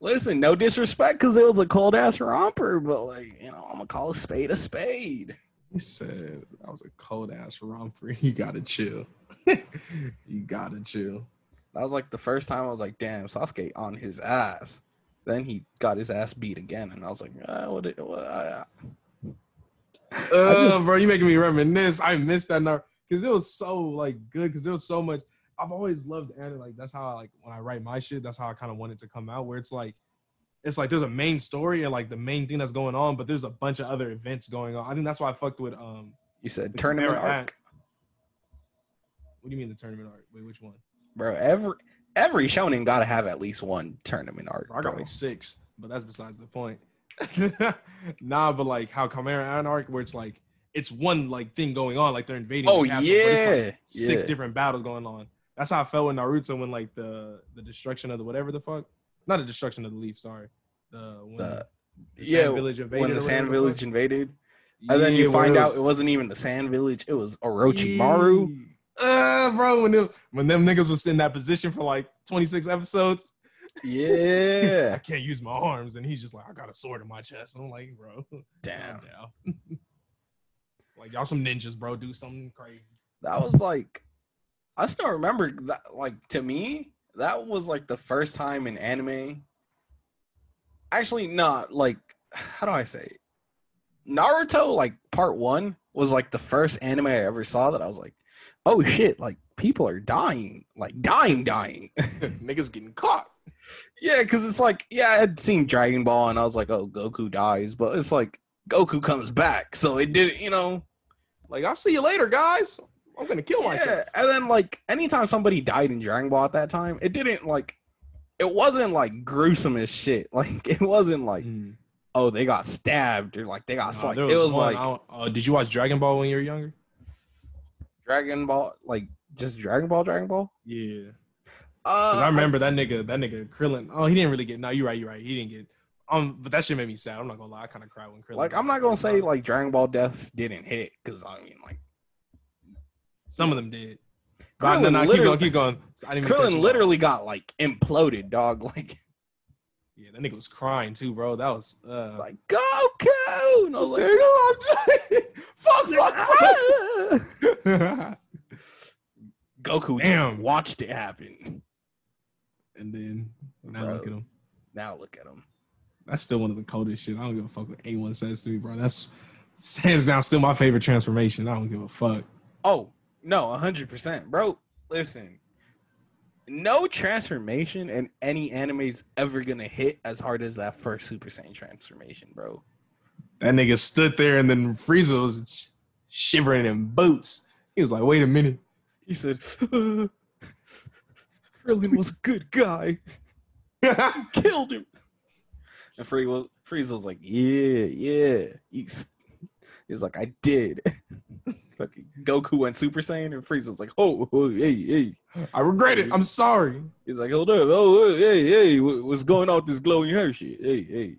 Listen, no disrespect, because it was a cold ass romper, but like, you know, I'm gonna call a spade a spade. He said that was a cold ass romper. You gotta chill. you gotta chill. That was like the first time I was like, damn, Sasuke on his ass. Then he got his ass beat again, and I was like, ah, what? What I, Uh, just- bro, you making me reminisce. I missed that number because it was so like good because there was so much. I've always loved anime. Like that's how I like when I write my shit. That's how I kind of want it to come out. Where it's like, it's like there's a main story and like the main thing that's going on, but there's a bunch of other events going on. I think that's why I fucked with um. You said tournament arc. What do you mean the tournament arc? Wait, which one? bro. Every every shonen got to have at least one tournament arc. I got bro. like six, but that's besides the point. nah, but like how Chimera Ant arc, where it's like it's one like thing going on, like they're invading. Oh the castle, it's, like, yeah, six yeah. different battles going on. That's how I felt with Naruto when like the the destruction of the whatever the fuck, not the destruction of the leaf. Sorry, the when The- the yeah, Village invaded. when the Sand. Village invaded, and then you find it out it wasn't even the Sand Village; it was Orochimaru. Uh, bro, when them, when them niggas was in that position for like 26 episodes, Yeah. I can't use my arms, and he's just like, I got a sword in my chest. And I'm like, bro, damn. down. like y'all some ninjas, bro. Do something crazy. That was like, I still remember that. Like to me, that was like the first time in anime. Actually, not like how do I say? it? Naruto, like part one, was like the first anime I ever saw that I was like, oh shit, like people are dying, like dying, dying. niggas getting caught. Yeah, because it's like, yeah, I had seen Dragon Ball and I was like, oh, Goku dies, but it's like Goku comes back, so it didn't, you know. Like, I'll see you later, guys. I'm gonna kill Yeah, myself. and then like anytime somebody died in Dragon Ball at that time, it didn't like, it wasn't like gruesome as shit. Like it wasn't like, Mm. oh, they got stabbed or like they got Nah, sliced. there It was one- like I uh, did you watch Dragon Ball when you were younger? Dragon Ball, like just Dragon Ball, Dragon Ball. Yeah. Uh, I remember that nigga, that nigga Krillin. Oh, he didn't really get. No, you're right. You're right. He didn't get. Um, but that shit made me sad. I'm not gonna lie. I kind of cried when Krillin. Like I'm not gonna say like Dragon Ball deaths didn't hit because I mean like some of them did. But no, Krillin no, keep going, keep going. I didn't even cut you Krillin literally got like imploded, dog. Like Yeah, that nigga was crying too, bro. That was uh. like Goku. And I was like, no, I'm fuck, fuck, fuck. Goku Damn. just watched it happen. and then now Bro. look at him. Now look at him. That's still one of the coldest shit. I don't give a fuck what anyone says to me, bro. That's hands down still my favorite transformation. I don't give a fuck. Oh no, hundred percent, bro. Listen, no transformation in any anime is ever gonna hit as hard as that first Super Saiyan transformation, bro. That nigga stood there and then Frieza was sh- shivering in boots. He was like, wait a minute. He said, Krillin was a good guy. Killed him. And Frieza was, Frieza was like, yeah, yeah. He's, he's like, I did. Fucking Goku went Super Saiyan, and Frieza was like, oh, oh, hey, hey. I regret it. I'm sorry. He's like, hold up, oh, oh hey, hey, what's going on with this glowing hair shit? Hey, hey,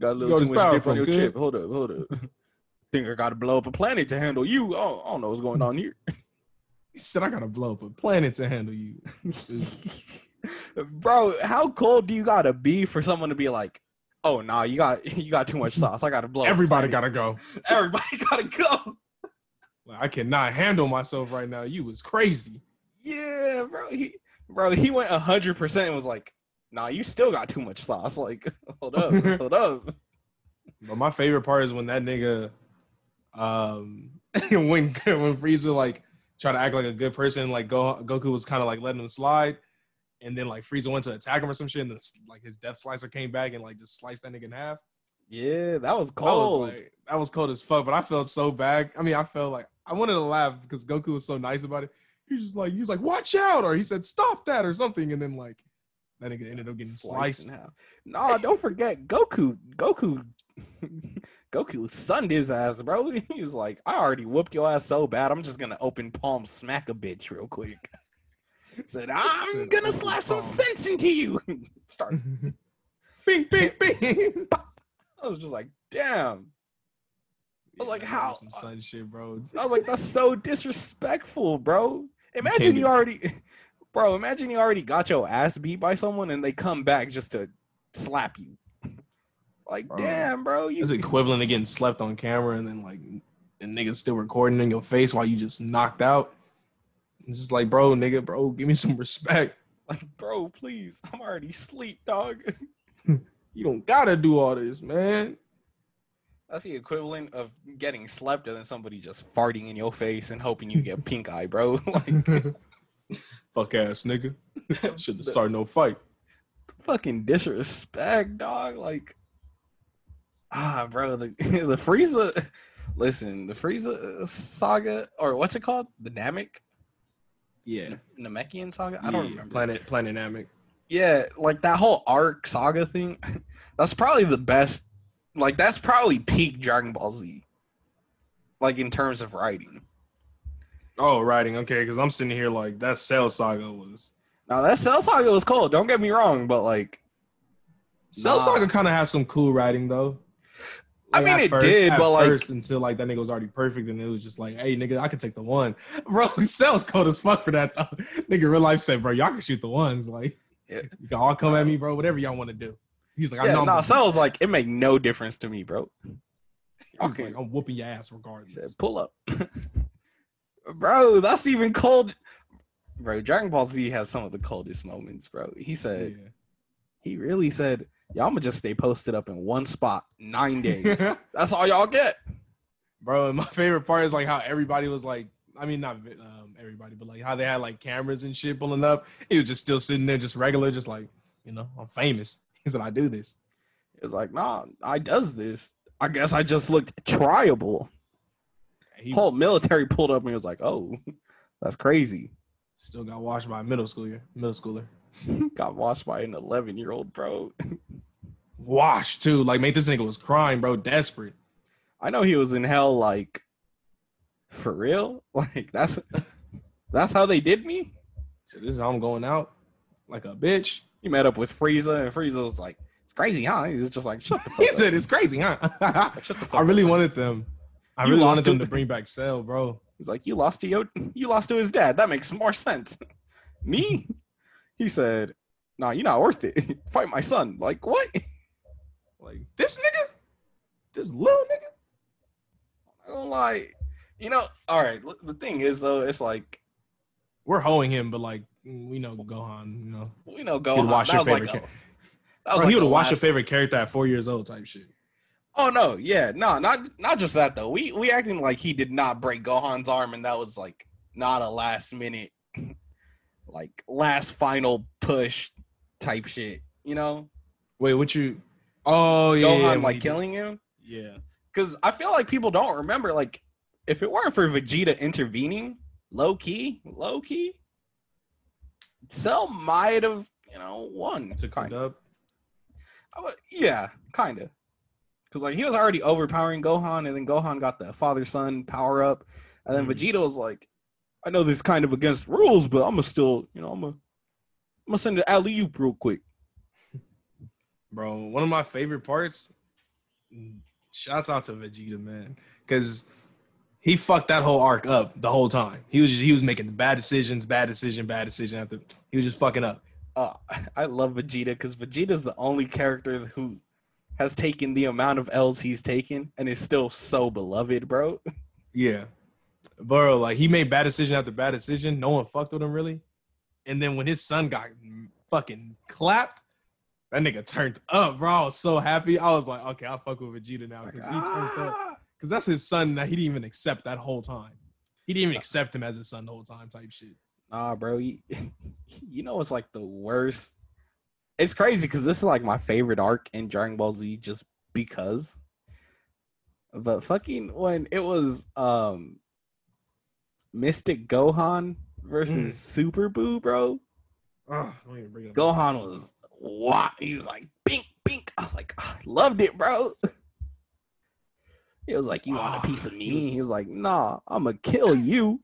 got a little got too much dip on your good. chip. Hold up, hold up. Think I got to blow up a planet to handle you? I don't, I don't know what's going on here. He said, I gotta blow up a planet to handle you. Bro, how cold do you gotta be for someone to be like, "Oh, nah, you got you got too much sauce. I gotta blow." Everybody gotta go. everybody gotta go. Like, I cannot handle myself right now. You was crazy. Yeah, bro. He, bro, he went hundred percent and was like, "Nah, you still got too much sauce. Like, hold up, hold up." But my favorite part is when that nigga, um, when when Frieza like tried to act like a good person, like Go, Goku was kind of like letting him slide, and then like Frieza went to attack him or some shit, and then like his death slicer came back and like just sliced that nigga in half. Yeah, that was That was cold. like that was cold as fuck. But I felt so bad. I mean, I felt like I wanted to laugh because Goku was so nice about it. He was just like he was like, "Watch out!" or he said, "Stop that!" or something, and then like that nigga ended up getting Sliced sliced. half. Nah, don't forget Goku. Goku. Goku sunned his ass, bro. He was like, "I already whooped your ass so bad. I'm just gonna open palm smack a bitch real quick." Said, "I'm Said, oh, gonna "Open slap some sense into you." Start. bing, bing, bing. I was just like, "Damn." I was like, how- Some sun shit, bro. I was like, "That's so disrespectful, bro." Imagine can't you already, bro. Imagine you already got your ass beat by someone and they come back just to slap you. Like, Bro. damn, bro. You It's equivalent to getting slept on camera and then like and niggas still recording in your face while you just knocked out. It's just like, bro, nigga, bro, give me some respect. Like, bro, please. I'm already sleep, dog. You don't gotta do all this, man. That's the equivalent of getting slept and then somebody just farting in your face and hoping you get pink eye, bro. like, Fuck ass nigga. Shouldn't start no fight. fucking disrespect, dog. Like, ah, bro, the the Frieza. Listen, the Frieza saga, or what's it called? The Namek, Yeah. Namekian saga. I don't Yeah, remember. Planet Planet Namek. Yeah, like that whole arc saga thing. That's probably the best. Like, that's probably peak Dragon Ball Z. Like in terms of writing. Oh, writing. Okay, because I'm sitting here like that Cell Saga was. Now that Cell saga was cool. Don't get me wrong, but like, Cell Nah. Saga kind of has some cool writing though. I mean, it did, but, like- first, until like that nigga was already perfect, and it was just like, hey, nigga, I can take the one, bro. Cell's cold as fuck for that though. Nigga, real life said, bro, y'all can shoot the ones, like, Yeah. you can all come at me, bro. Whatever y'all want to do. He's like, I yeah, know. No, gonna Cell was like, it make no difference to me, bro. He's okay. like, I'm whooping your ass He regardless. said, pull up. bro, that's even cold. Bro, Dragon Ball Z has some of the coldest moments, bro. He said, Yeah. he really said, y'all gonna just stay posted up in one spot nine days. that's all y'all get. bro. And my favorite part is like how everybody was like, I mean, not um, everybody, but like how they had like cameras and shit pulling up. He was just still sitting there, just regular, just like, you know, I'm famous. He said, I do this. It's like, nah, I does this. I guess I just looked triable. He Whole military pulled up and was like, oh, that's crazy. still got washed by a middle schooler. Middle schooler. Got washed by an 11 year old, bro. Washed too. Like, mate, this nigga was crying, bro, desperate. I know he was in hell, like, for real. Like, that's that's how they did me. So this is how I'm going out, like a bitch. He met up with Frieza, and Frieza was like, "It's crazy, huh?" He's just like, "Shut the fuck He up." said it's crazy, huh? Shut the fuck I really up. wanted them. I You really wanted them to- bring back Cell, bro. He's like, "You lost to Yo- you lost to his dad. That makes more sense." Me? He said, "Nah, you're not worth it. Fight my son." Like what? Like this nigga, this little nigga. I don't lie. You know, all right. The thing is, though, it's like We're hoeing him, but like we know Gohan, you know. we know He'd Gohan. watch that your was like favorite a- cha- that was Bro, like he would the have watched your favorite character at four years old, type shit. Oh no, yeah, no, not not just that though. We we acting like he did not break Gohan's arm, and that was like not a last minute, like last final push type shit. You know, Wait, what you? Oh yeah, Gohan yeah, like he- killing him. Yeah, Because I feel like people don't remember. Like, if it weren't for Vegeta intervening, low key, low key, Cell might have you know won. took kind of. I would- yeah, kind of. Because like he was already overpowering Gohan, and then Gohan got the father son power up, and then Mhm. Vegeta was like, "I know this is kind of against rules, but I'm gonna still, you know, I'm gonna, I'm gonna send it alley oop real quick." Bro, one of my favorite parts. Shouts out to Vegeta, man, because he fucked that whole arc up the whole time. He was just, he was making bad decisions, bad decision, bad decision after he was just fucking up. Uh, I love Vegeta because Vegeta's the only character who has taken the amount of L's he's taken and is still so beloved, bro. Yeah, bro, like he made bad decision after bad decision. No one fucked with him really, and then when his son got fucking clapped. That nigga turned up, bro. I was so happy. I was like, okay, I'll fuck with Vegeta now because he turned up. Because that's his son that he didn't even accept that whole time. He didn't even accept him as his son the whole time, type shit. Nah, bro. You, you know what's like the worst? It's crazy because this is like my favorite arc in Dragon Ball Z just because. But fucking when it was um Mystic Gohan versus Super Boo, bro. Oh, don't even bring it up. Gohan was what? He was like bink bink. I was like, I loved it, bro. He was like, "You want a Ah, piece of me?" He was like, "Nah, I'm gonna kill you."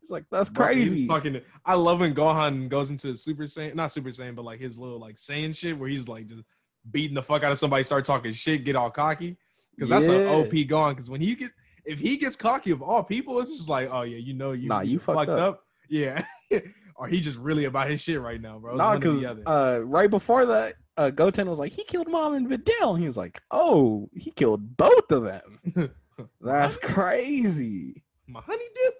He's like, "That's Bro, crazy." Fucking, I love when Gohan goes into Super Saiyan, not Super Saiyan, but like his little like Saiyan shit where he's like just beating the fuck out of somebody, start talking shit, get all cocky. Because that's an OP Gohan. Because when he gets, if he gets cocky of all people, it's just like, oh yeah, you know, you Nah, you fucked up. Yeah. or he just really about his shit right now, bro. It's Nah, one or the because uh, right before that, uh, Goten was like, he killed Mom and Videl. And he was like, oh, he killed both of them. That's crazy. my honey dip.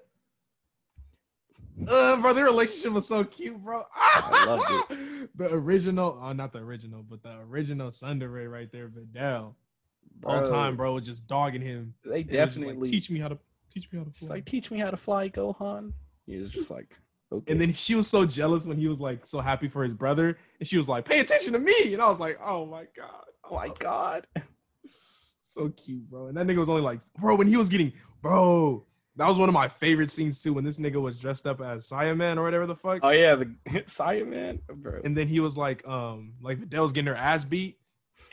Uh, bro, their relationship was so cute, bro. I loved it. the original, oh, not the original, but the original Tsundere right there, Videl. All time, bro, was just dogging him. They And it was just definitely like, teach me how to teach me how to fly. like, teach me how to fly, Gohan. He was just like, Okay. And then she was so jealous when he was like so happy for his brother, and she was like, "Pay attention to me," and I was like, "Oh my god, oh my god. so cute, bro." And that nigga was only like, bro, when he was getting, bro, that was one of my favorite scenes too. When this nigga was dressed up as Saiyaman or whatever the fuck, Oh yeah, the Saiyaman, bro. and then he was like, um, like Videl was getting her ass beat.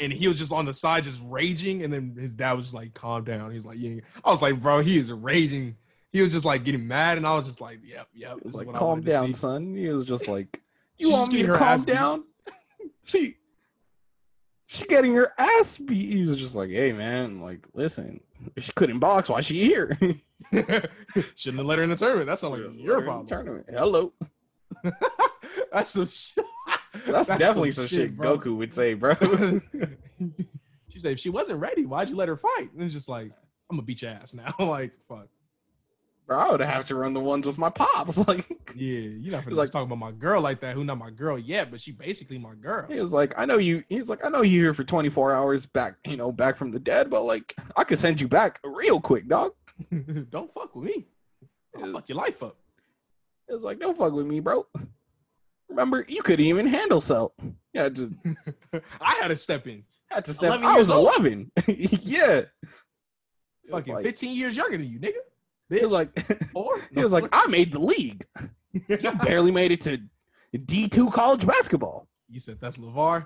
And he was just on the side, just raging. And then his dad was just like, "Calm down." He was like, "Yeah." I was like, "Bro, he is raging." He was just like getting mad, and I was just like, "Yep, yep." This was is like, what I calm to down, see." son. He was just like, you want me to calm down? she, she getting her ass beat. He was just like, hey man, like, listen, if she couldn't box, why she here? Shouldn't have let her in the tournament. That's not like your problem. Tournament. Hello. That's some shit. That's, definitely some shit, bro. Goku would say, bro. she said, if she wasn't ready, why'd you let her fight? And it's just like, I'm gonna beat your ass now. like, fuck. Bro, I would have to run the ones with my pops. Like, Yeah, you're not like like- talk about my girl like that. Who not my girl yet, but she basically my girl. he was like, I know you. He was like, I know you here for 24 hours back, you know, back from the dead, but like, I could send you back real quick, dog. Don't fuck with me. I'll fuck your life up. It was like, don't fuck with me, bro. Remember, you couldn't even handle had to I had to step in. had to step. I was old. 11. yeah. Fucking like, 15 years younger than you, nigga. He was like, Four? he was like, I made the league. You barely made it to D2 college basketball. you said that's LeVar.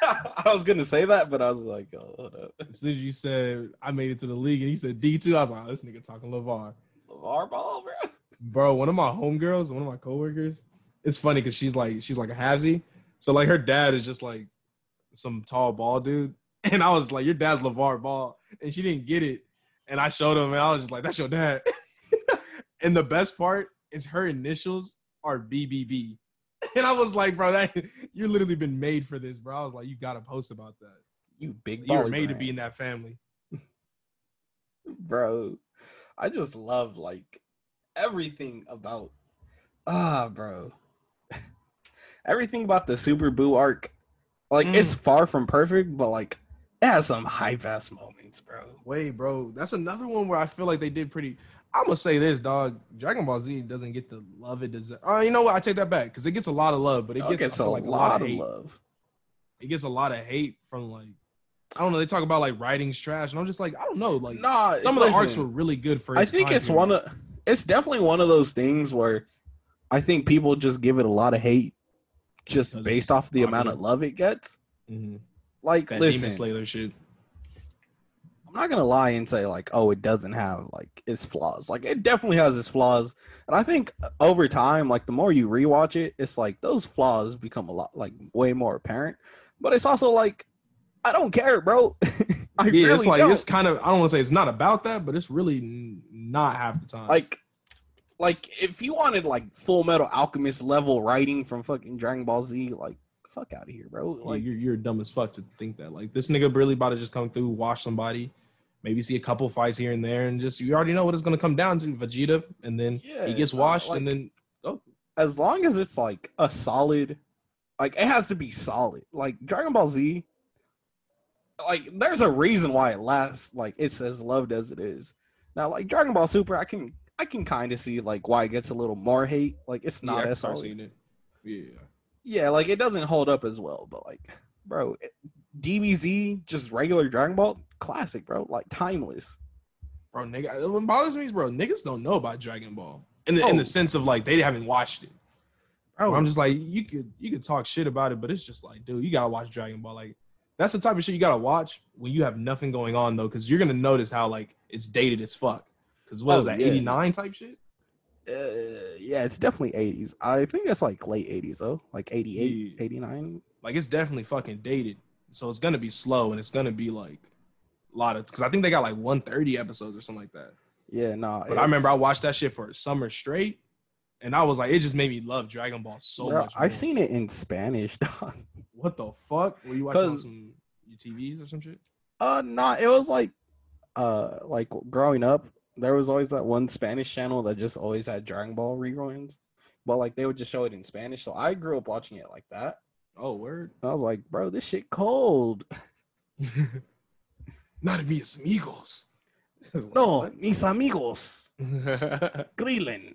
I was gonna say that, but I was like, oh, hold up. as soon as you said I made it to the league and he said D2, I was like, oh, this nigga talking LeVar. LeVar Ball, bro. Bro, one of my homegirls, one of my coworkers, it's funny because she's like, she's like a halvesy. So like her dad is just like some tall ball dude. And I was like, your dad's LeVar Ball. And she didn't get it. And I showed him and I was just like, that's your dad. and the best part is her initials are BBB. And I was like, bro, that you're literally been made for this, bro. I was like, you gotta post about that. You big You were made to be in that family. bro. I just love like everything about ah, bro. everything about the Super Boo arc. Like it's far from perfect, but like it has some hype ass moments, bro. Wait, bro, that's another one where I feel like they did pretty. I'm gonna say this, dog. Dragon Ball Z doesn't get the love it deserves. Oh, you know what? I take that back because it gets a lot of love, but it It gets, gets a like lot of hate. love. It gets a lot of hate from like, I don't know. They talk about like writing's trash, and I'm just like, I don't know. Like Nah, some of the arcs were really good for. I think it's period. one of it's definitely one of those things where I think people just give it a lot of hate just based off the amount of love it gets. Mhm. Like that listen, Demon Slayer shit. I'm not gonna lie and say like, oh, it doesn't have like its flaws. Like it definitely has its flaws, and I think uh, over time, like the more you rewatch it, it's like those flaws become a lot like way more apparent. But it's also like, I don't care, bro. I yeah, really it's like don't. it's kind of. I don't want to say it's not about that, but it's really not half the time. like, like if you wanted like Full Metal Alchemist level writing from fucking Dragon Ball Z, like fuck out of here, bro. Like you're, you're dumb as fuck to think that. Like this nigga really about to just come through, wash somebody, maybe see a couple fights here and there, and just you already know what it's gonna come down to. Vegeta, and then Yeah, he gets washed, like- and then oh. as long as it's like a solid like it has to be solid like dragon ball z like there's a reason why it lasts like it's as loved as it is now like dragon ball super i can i can kind of see like why it gets a little more hate like it's not can as solid. Yeah, yeah like it doesn't hold up as well but like bro eh, it- dbz just regular dragon ball classic bro like timeless bro, nigga. Uh, what bothers me is, bro, niggas don't know about Dragon Ball in the in Oh. the sense of like they haven't watched it. bro I'm just like you could you could talk shit about it, but it's just like, dude, you gotta watch Dragon Ball. Like that's the type of shit you gotta watch when you have nothing going on though, because you're gonna notice how like it's dated as fuck. Because what Oh, was that, yeah. 89 type shit? Uh, yeah it's definitely 80s i think it's like late 80s though like 88 Yeah. 89 Like it's definitely fucking dated. So it's gonna be slow and it's gonna be like a lot of because I think they got like 130 episodes or something like that. Yeah, no. But I remember I watched that shit for a summer straight, and I was like, it just made me love Dragon Ball so Bro, much. I've seen it in Spanish, dog. what the fuck? Were you watching some UTVs or some shit? Uh, nah, it was like, uh, like growing up, there was always that one Spanish channel that just always had Dragon Ball reruns, but like they would just show it in Spanish. So I grew up watching it like that. Oh, word. I was like, bro, this shit cold. Not mis amigos. No, mis amigos, Grillen.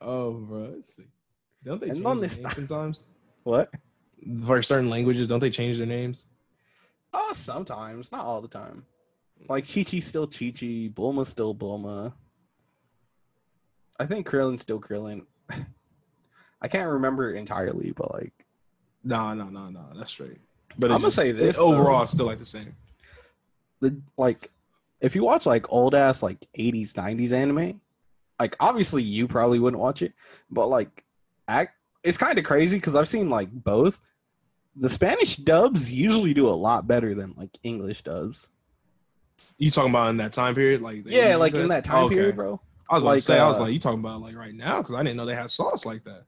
oh, bro. Let's see. Don't they And change their names sometimes? What? For certain languages, don't they change their names? Oh, sometimes, not all the time. Like Chi Chi's still Chi Chi, Bulma's still Bulma. I think Krillin's still Krillin. I can't remember entirely, but like No, no, no, no. That's straight. But I'ma just- say this, overall, though. still like the same. the like if you watch like old ass like 80s 90s anime like obviously you probably wouldn't watch it but like act it's kind of crazy because i've seen like both the spanish dubs usually do a lot better than like english dubs You talking about in that time period, like yeah like in that time Okay. period bro I was about Like, to say, I was uh, like, you talking about like right now? Because I didn't know they had sauce like that.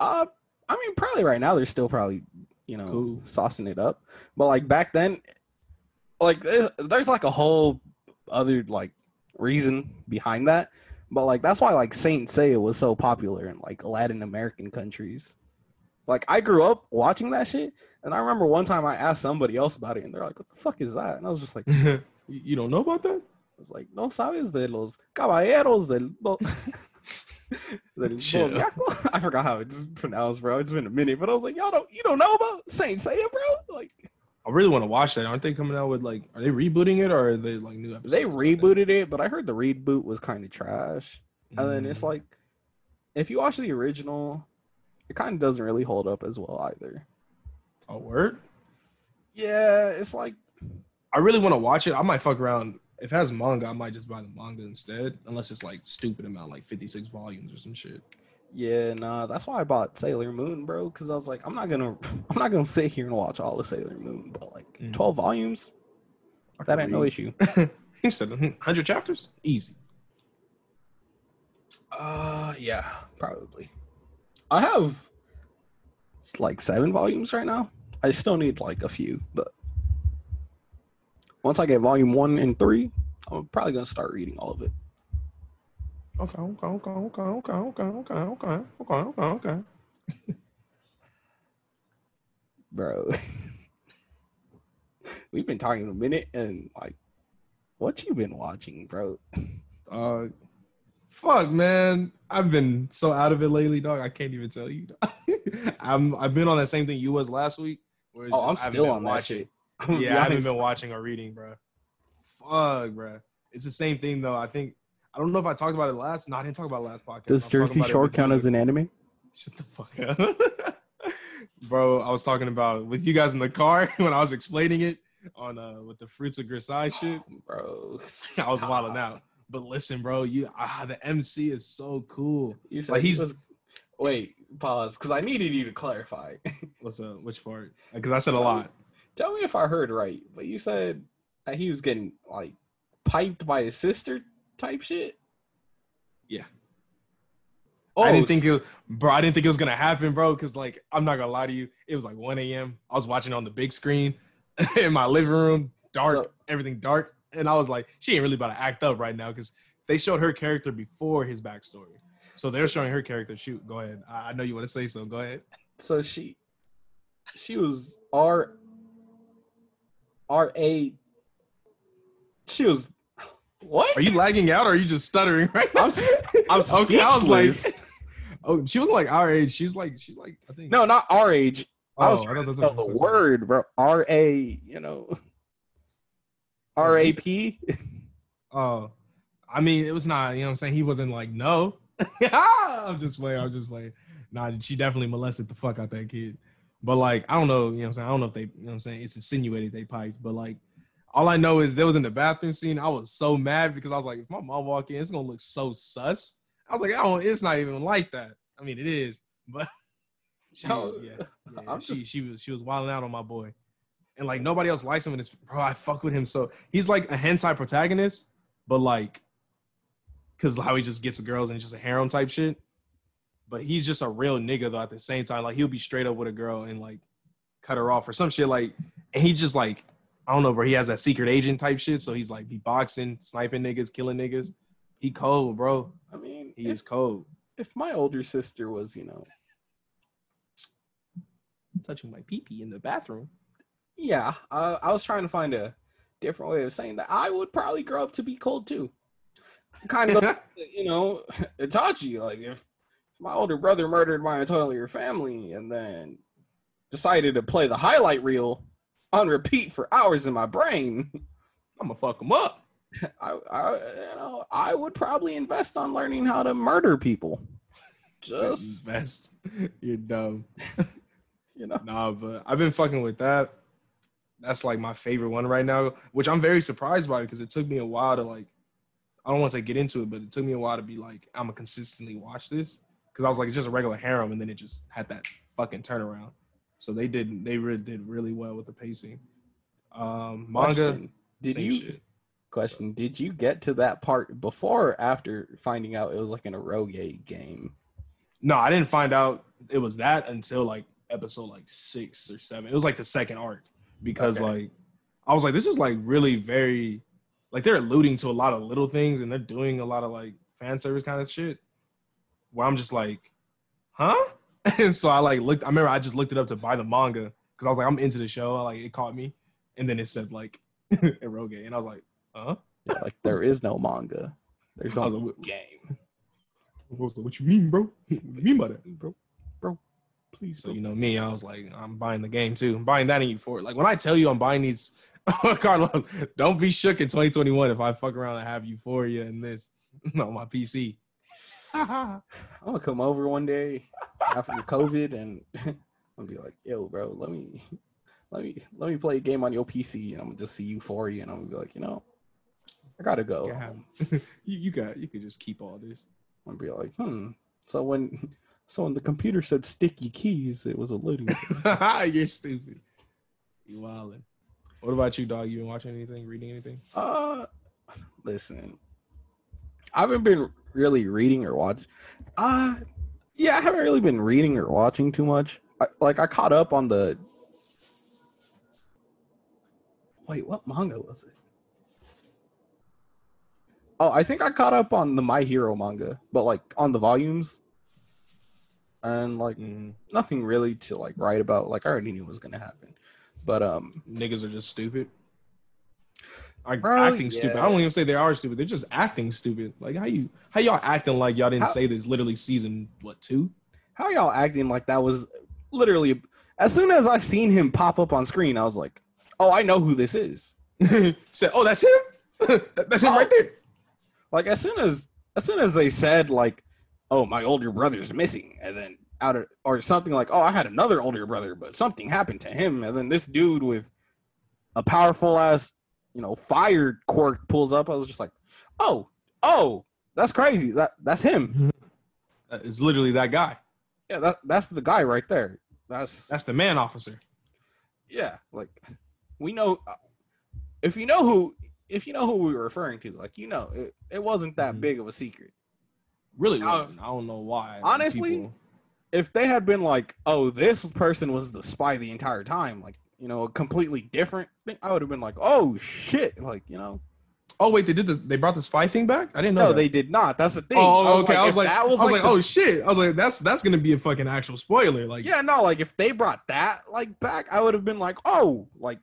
uh i mean probably right now they're still probably you know Cool. saucing it up but like back then like there's like a whole other like reason behind that but like that's why like saint Seiya was so popular in like latin american countries like i grew up watching that shit and i remember one time i asked somebody else about it and they're like what the fuck is that and i was just like you don't know about that? was like no sabes de los caballeros del do- del i forgot how it's pronounced bro it's been a minute but i was like y'all don't you don't know about saint Seiya, bro like I really want to watch that. Aren't they coming out with like? Are they rebooting it or are they like new episodes? they rebooted it but i heard the reboot was kind of trash And then it's Mm. like, if you watch the original, it kind of doesn't really hold up as well either. a word. Yeah, it's like, I really want to watch it. I might fuck around. If it has manga, I might just buy the manga instead, unless it's like stupid amount, like fifty six volumes or some shit. yeah, nah. That's why I bought Sailor Moon, bro. Because I was like, I'm not gonna, I'm not gonna sit here and watch all of Sailor Moon, but like Mhm. 12 volumes, I that could ain't no issue. he said hundred chapters, easy. Uh, yeah, probably. I have like seven volumes right now. I still need like a few, but once I get volume one and three, I'm probably gonna start reading all of it. Okay, okay, okay, okay, okay, okay, okay, okay, okay, okay, okay. bro. We've been talking a minute, and like, what you been watching, bro? Uh, fuck, man. I've been so out of it lately, dog. I can't even tell you. I'm I've been on that same thing you was last week. Oh, just- I'm still been on that watching. Shit. I'm gonna be Yeah, I haven't been watching or reading, bro. Fuck, bro. It's the same thing though. I think I don't know if I talked about it last. No, I didn't talk about it last podcast. Does I was talking Jersey Shore count as an anime? Shut the fuck up, bro. I was talking about with you guys in the car when I was explaining it on uh with the fruits of Grisaia shit. bro. I was wilding out. But listen, bro, you ah, the MC is so cool. You said Like, he he's- was. Wait, pause, because I needed you to clarify. What's up? Which part? Because I said a lot. Tell me if I heard right, but you said that he was getting like piped by his sister type shit. Yeah. Oh, I didn't think it, bro. I didn't think it was gonna happen, bro. Because like, I'm not gonna lie to you, it was like 1 a.m. I was watching on the big screen in my living room, dark, So- everything dark, and I was like, she ain't really about to act up right now because they showed her character before his backstory. So they're showing her character. Shoot, go ahead. I, I know you want to say so. Go ahead. so she she was R R A she was what? Are you lagging out or are you just stuttering right now? I'm I'm okay. I was like, oh, she was like our age. She's like, she's like, I think. no, not our age. I was Oh, trying to that's spell the said. word, bro. R A, you know. Oh, R A P. Oh, I mean, it was not. You know, what I'm saying he wasn't like no. I'm just playing. I'm just playing. Nah, she definitely molested the fuck out that kid. But like, I don't know. You know, what I'm saying I don't know if they. You know, what I'm saying it's insinuated they piped. But like, all I know is there was in the bathroom scene. I was so mad because I was like, if my mom walk in, it's gonna look so sus. I was like, oh, it's not even like that. I mean, it is, but she, No, yeah, yeah, she just- she was she was wilding out on my boy, and like nobody else likes him. And it's bro, I fuck with him so he's like a hentai protagonist, but like, cause how he just gets girls and it's just a harem type shit. But he's just a real nigga though. At the same time, like he'll be straight up with a girl and like cut her off or some shit. Like, and he just like I don't know, bro. He has that secret agent type shit. So he's like be boxing, sniping niggas, killing niggas. He cold, bro. I mean, He if, is cold. if my older sister was, you know, Touching my pee pee in the bathroom. yeah, uh, I was trying to find a different way of saying that. I would probably grow up to be cold too. Kind of, you know, Itachi. Like if my older brother murdered my entire family and then decided to play the highlight reel on repeat for hours in my brain, I'm gonna fuck him up. I, I, you know, I would probably invest on learning how to murder people. Just, Invest. You're dumb. you know, Nah, but I've been fucking with that. That's like my favorite one right now, which I'm very surprised by because it took me a while to like. I don't want to say get into it, but it took me a while to be like, I'm gonna consistently watch this because I was like, it's just a regular harem, and then it just had that fucking turnaround. So they did, they really did really well with the pacing. Um, manga, Question, Did you shit. question? Did you get to that part before or after finding out it was like an eroge game? No, I didn't find out it was that until like episode like six or seven. It was like the second arc because Okay. like I was like, this is like really very like they're alluding to a lot of little things and they're doing a lot of like fan service kind of shit. Where I'm just like, huh? And so I like looked. I remember I just looked it up to buy the manga because I was like, I'm into the show. I, Like it caught me, and then it said like eroge, and I was like, huh? Yeah, like there is no manga. There's only like, a game. What you mean, bro? What do you mean by that? Bro, bro, please. So you know me, I was like, I'm buying the game too. I'm buying that in for it. Like when I tell you I'm buying these, oh, Carlos, don't be shook in 2021 if I fuck around and have Euphoria and this on my PC. I'm gonna come over one day after COVID and I'm gonna be like, yo, bro, let me let me let me play a game on your PC and I'm gonna just see Euphoria and I'm gonna be like, you know, I gotta go. You, you got you could just keep all this. I'm gonna be like, hmm. So when so when the computer said sticky keys, it was a loading. You're stupid. You wildin'. What about you, dog? You been watching anything, reading anything? Uh, listen, I haven't been really reading or watch. Uh, yeah, I haven't really been reading or watching too much. I, like I caught up on the. Wait, what manga was it? Oh, I think I caught up on the My Hero manga, but like on the volumes, and like nothing really to like write about. Like I already knew what was gonna happen, but um, Niggas are just stupid. Like Bro, acting stupid. I don't even say they are stupid. They're just acting stupid. Like how you how y'all acting like y'all didn't How- say this literally season what two? how y'all acting like that was literally as soon as I seen him pop up on screen, I was like, "Oh, I know who this is." Said, oh, that's him. That- that's him Oh. right there. Like as soon as as soon as they said like, "Oh, my older brother's missing," and then out of or something like, "Oh, I had another older brother, but something happened to him," and then this dude with a powerful ass, you know, fire quirk pulls up. I was just like, "Oh, oh, that's crazy. That that's him. It's literally that guy. Yeah, that that's the guy right there. That's That's the man officer. yeah like we know uh, if you know who if you know who we were referring to like you know it, it wasn't that Mhm. big of a secret Really Now, wasn't. I don't know why. honestly, People- if they had been like oh this person was the spy the entire time like you know a completely different thing i would have been like oh shit like you know oh wait, they did the they brought the spy thing back. I didn't know. no that. they did not that's the thing Oh, okay. I was like, I was like, the- oh shit. I was like, that's that's gonna be a fucking actual spoiler. Like, yeah no like if they brought that like back i would have been like oh like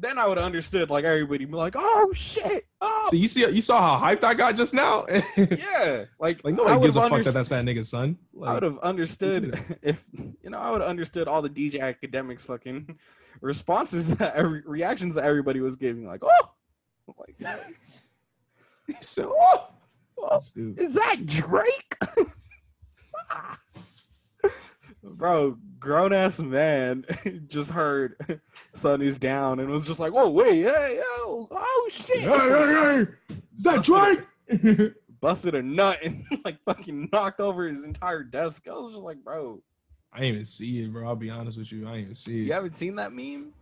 then i would have understood like everybody be like oh shit oh so you see, you saw how hyped I got just now. yeah like like nobody gives a fuck that that's that nigga's son. I would have understood if you know I would have understood all the DJ Akademiks fucking responses, that every reactions that everybody was giving. Like, oh, oh like, he said, oh, oh, is that Drake? Ah. Bro, grown ass man just heard Sonny's down and was just like, "Whoa, wait, hey, yo, oh shit!" hey, hey, hey, is that Drake? Busted a nut and like fucking knocked over his entire desk. I was just like, "Bro, I didn't even see it, bro. I'll be honest with you. I didn't even see it. you haven't seen that meme?"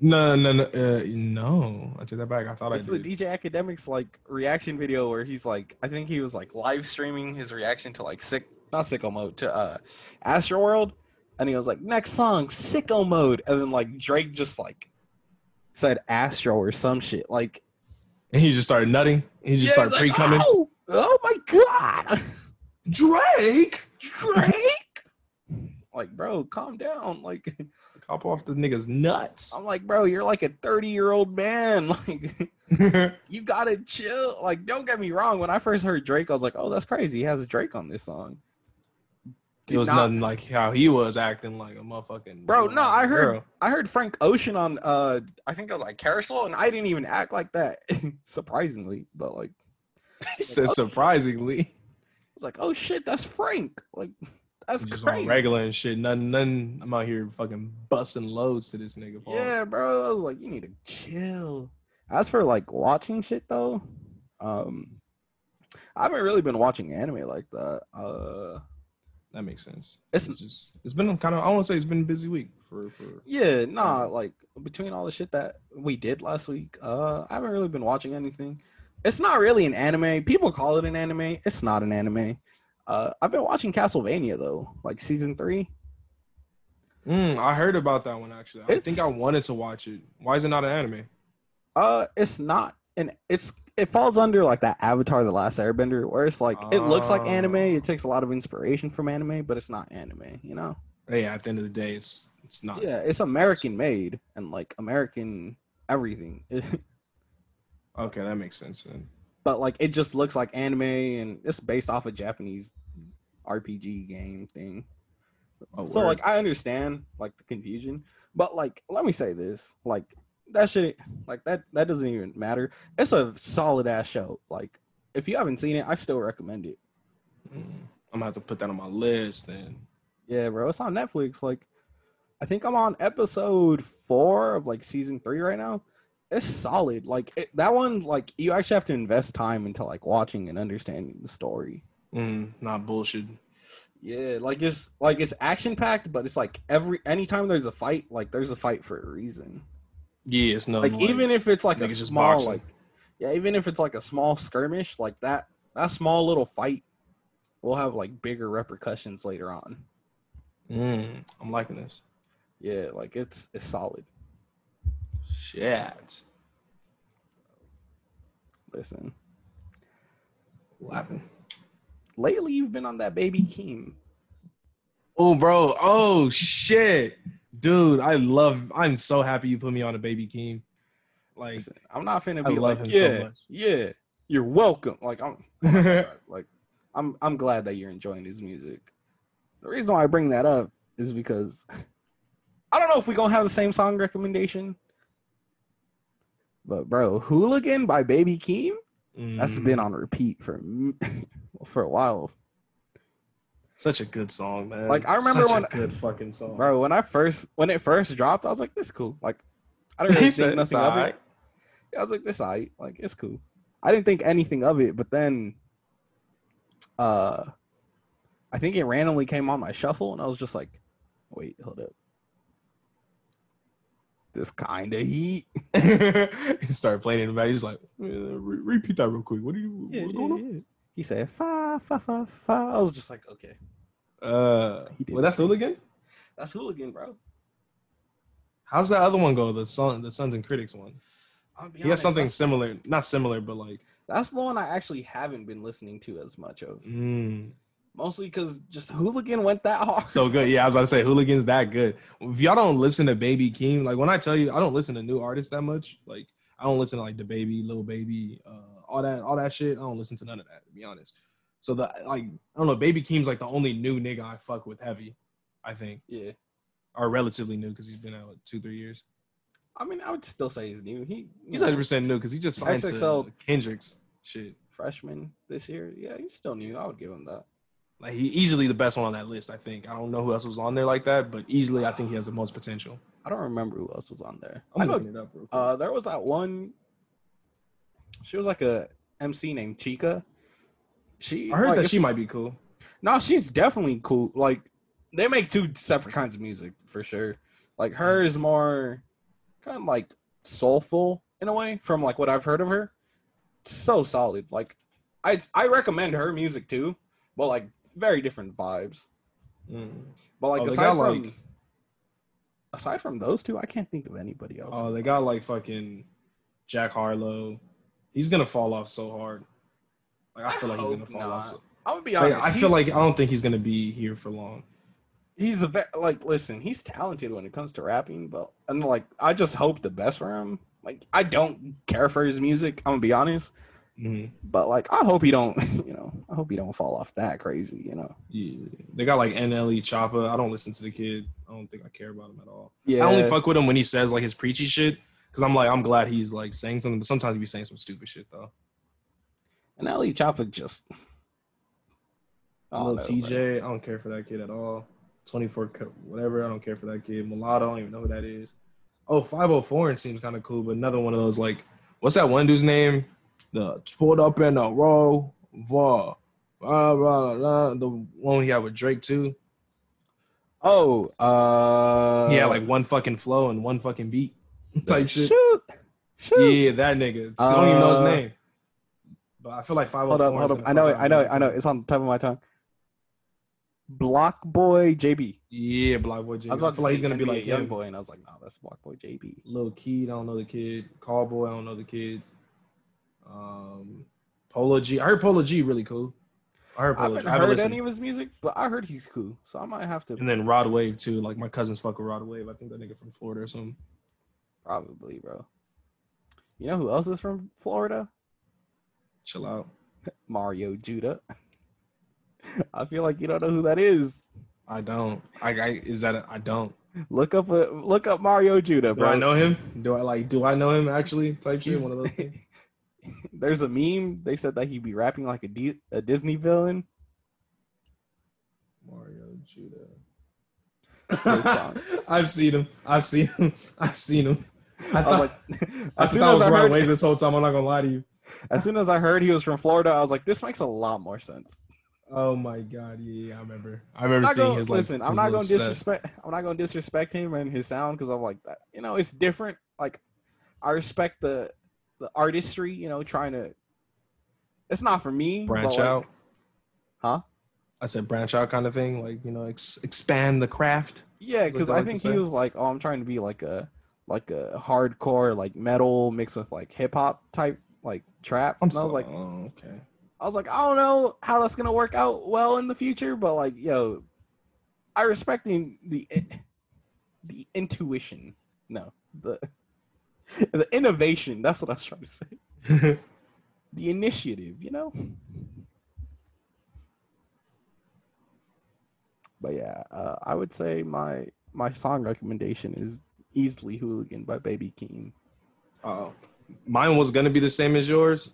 No, no, no, uh, no. I take that back. I thought It's I the. DJ Akademiks like reaction video where he's like, I think he was like live streaming his reaction to like sick, not sicko mode to uh Astroworld, and he was like, next song, sicko mode, and then like Drake just like said Astro or some shit, like and he just started nutting. He just yeah, started pre like, coming. oh, oh my god, Drake. Drake! like, bro, calm down. Like, hop off the niggas nuts. I'm like, bro, you're like a 30 year old man. Like, you gotta chill. Like, don't get me wrong. When I first heard Drake, I was like, oh, that's crazy. He has a Drake on this song. It was not- nothing like how he was acting like a motherfucking Bro, no, I heard girl. I heard Frank Ocean on uh I think it was like Carousel, and I didn't even act like that. Surprisingly. But like He said surprisingly. I was like, oh shit, that's Frank. Like that's just on crazy. regular and shit. Nothing, nothing. I'm out here fucking busting loads to this nigga. Paul. Yeah, bro. I was like, you need to chill. As for like watching shit though, um, I haven't really been watching anime like that. Uh, that makes sense. it's It's just it's been kind of I want to say it's been a busy week for for yeah, nah. Like between all the shit that we did last week, uh, I haven't really been watching anything. It's not really an anime. People call it an anime. It's not an anime. Uh, I've been watching Castlevania though, like season three. Mm, I heard about that one actually. I think I wanted to watch it. Why is it not an anime? Uh, it's not, and it's it falls under like that Avatar: The Last Airbender, where it's like it looks like anime. Oh. It takes a lot of inspiration from anime, but it's not anime. You know? Yeah, at the end of the day, it's it's not. Yeah, it's American made and like American everything, Okay, that makes sense then. but like it just looks like anime, and it's based off a Japanese RPG game thing. Oh, so word. like I understand like the confusion, but like let me say this, like that shit, like that that doesn't even matter. It's a solid ass show. Like if you haven't seen it, I still recommend it. Mm, I'm gonna have to put that on my list then. Yeah, bro, it's on Netflix. Like I think I'm on episode four of like season three right now. It's solid. Like it, that one, like you actually have to invest time into like watching and understanding the story. Mm, not bullshit. Yeah, like it's like it's action packed, but it's like every anytime there's a fight, like there's a fight for a reason. Yeah, it's no like even if it's like a small like yeah even if it's like a small skirmish like that that small little fight will have like bigger repercussions later on mm, I'm liking this. yeah like it's it's solid Shit. listen Laughing. lately you've been on that baby keem Oh, bro. Oh shit, dude. I love. I'm so happy you put me on a baby Keem. Like, listen, i'm not finna I be love like him so yeah much. yeah you're welcome like i'm oh like i'm i'm glad that you're enjoying his music the reason why i bring that up is because i don't know if we're gonna have the same song recommendation but bro hooligan by baby Keem—that's been mm. on repeat for for a while, such a good song, man. Like, I remember Such when- a good fucking song, bro. When I first when it first dropped, I was like, "This cool." Like, I didn't He really think nothing of it. Yeah, I was like, "This alright." Like, it's cool. I didn't think anything of it, but then, uh, I think it randomly came on my shuffle, and I was just like, "Wait, hold up." This kind of heat. he started playing it in the back. He's like, "Uh, re- repeat that real quick. What are you? Yeah, what's yeah, going on? Yeah. He said, "Fa fa fa fa." I was just like, "Okay, Uh, He did well, that's hooligan. that's hooligan, bro." How's that other one go? The son, the Sons and Critics one. I'll He has something similar, not similar, but like, That's the one I actually haven't been listening to as much of. mm, Mostly because just Hooligan went that hard. so good. Yeah, I was about to say, Hooligan's that good. If y'all don't listen to Baby Keem, like when I tell you, I don't listen to new artists that much. Like I don't listen to like the Baby, Little Baby, uh, all that, all that shit. I don't listen to none of that, to be honest. So the like, I don't know, Baby Keem's like the only new nigga I fuck with heavy. I think, yeah. or relatively new because he's been out like, two, three years. I mean, I would still say he's new. He He's 100 percent new because he just signed XXL. to Kendrick's shit. freshman this year. Yeah, he's still new. I would give him that. Like he easily the best one on that list. I think. I don't know who else was on there like that, but easily I think he has the most potential. I don't remember who else was on there. I'm I know looking it up real quick. uh, there was that one. She was like a MC named Chika. She I heard like, that she might be cool. No, she's definitely cool. Like they make two separate kinds of music for sure. Like her is more kind of like soulful in a way from like what I've heard of her. So solid. Like I I recommend her music too, but like very different vibes. Mm. But like Oh, aside from like- aside from those two, I can't think of anybody else. Oh, they got like fucking Jack Harlow. He's gonna fall off so hard. Like I I feel like he's gonna fall not. off. So, I would be like, honest. I feel like I don't think he's gonna be here for long. he's a like listen, he's talented when it comes to rapping, but and like I just hope the best for him. Like I don't care for his music, I'm gonna be honest. Mhm. But like I hope he don't, you know, I hope he don't fall off that crazy, you know. Yeah, they got like NLE Choppa. I don't listen to the kid. I don't think I care about him at all. Yeah. I only fuck with him when he says like his preachy shit. Cause I'm like, I'm glad he's like saying something, but sometimes he be saying some stupid shit though. and NLE Choppa just I don't Little know, bro. TJ, I don't care for that kid at all. 24 whatever, I don't care for that kid. Mulatto, I don't even know who that is. Oh, 504 seems kind of cool, but another one of those like, what's that one dude's name? The pulled up in a row, blah, blah, blah, blah, the one he had with Drake too. Oh, uh He had like one fucking flow and one fucking beat type shit. Shoot. Shoot. Yeah, that nigga. I don't even know his Uh, name. But I feel like five. Hold up, hold up. I know it, I know it, I know it. It's on the top of my tongue. BlocBoy JB. Yeah, BlocBoy J. I was about feel like he's gonna be like young boy, and I was like, no, that's BlocBoy JB. Lil Keed, I don't know the kid. Calboy, I don't know the kid. Um, Polo G. I heard Polo G really cool. I heard I Polo haven't G. I haven't heard listened. any of his music, but I heard he's cool, so I might have to And then Rod Wave too. Like my cousins fuck with Rod Wave. I think that nigga from Florida or something. Probably, bro. You know who else is from Florida? Chill out. Mario Judah. I feel like you don't know who that is. I don't. I, I is that a, I don't. Look up a look up Mario Judah, Do bro. I know him? Do I like? Do I know him actually? Type shit. One of those things. There's a meme. They said that he'd be rapping like a, D- a Disney villain. Mario Judah. I've seen him. I've seen him. I've seen him. I I thought, was like, I as thought soon I as I heard, Wave this whole time. I'm not gonna lie to you. as soon as I heard he was from Florida, I was like, this makes a lot more sense. Oh my god, yeah, yeah, I remember. I I'm remember seeing gonna, his like. listen, I'm his not gonna set. disrespect. I'm not gonna disrespect him and his sound because I'm like that. You know, it's different. Like, I respect the the artistry. You know, trying to. It's not for me. but, branch like- out. Huh? I said branch out kind of thing, like you know, ex- expand the craft. Yeah, because what I I think he was like, oh, I'm trying to be like a like a hardcore like metal mixed with like hip hop type like trap. I'm and I was so, like, oh, okay. I was like, I don't know how that's gonna work out well in the future, but like, yo, I respect the the, the intuition. No, the the innovation. That's what I was trying to say. The initiative, you know. But yeah, uh, I would say my my song recommendation is easily "Hooligan" by Baby Keem. Uh, mine was gonna be the same as yours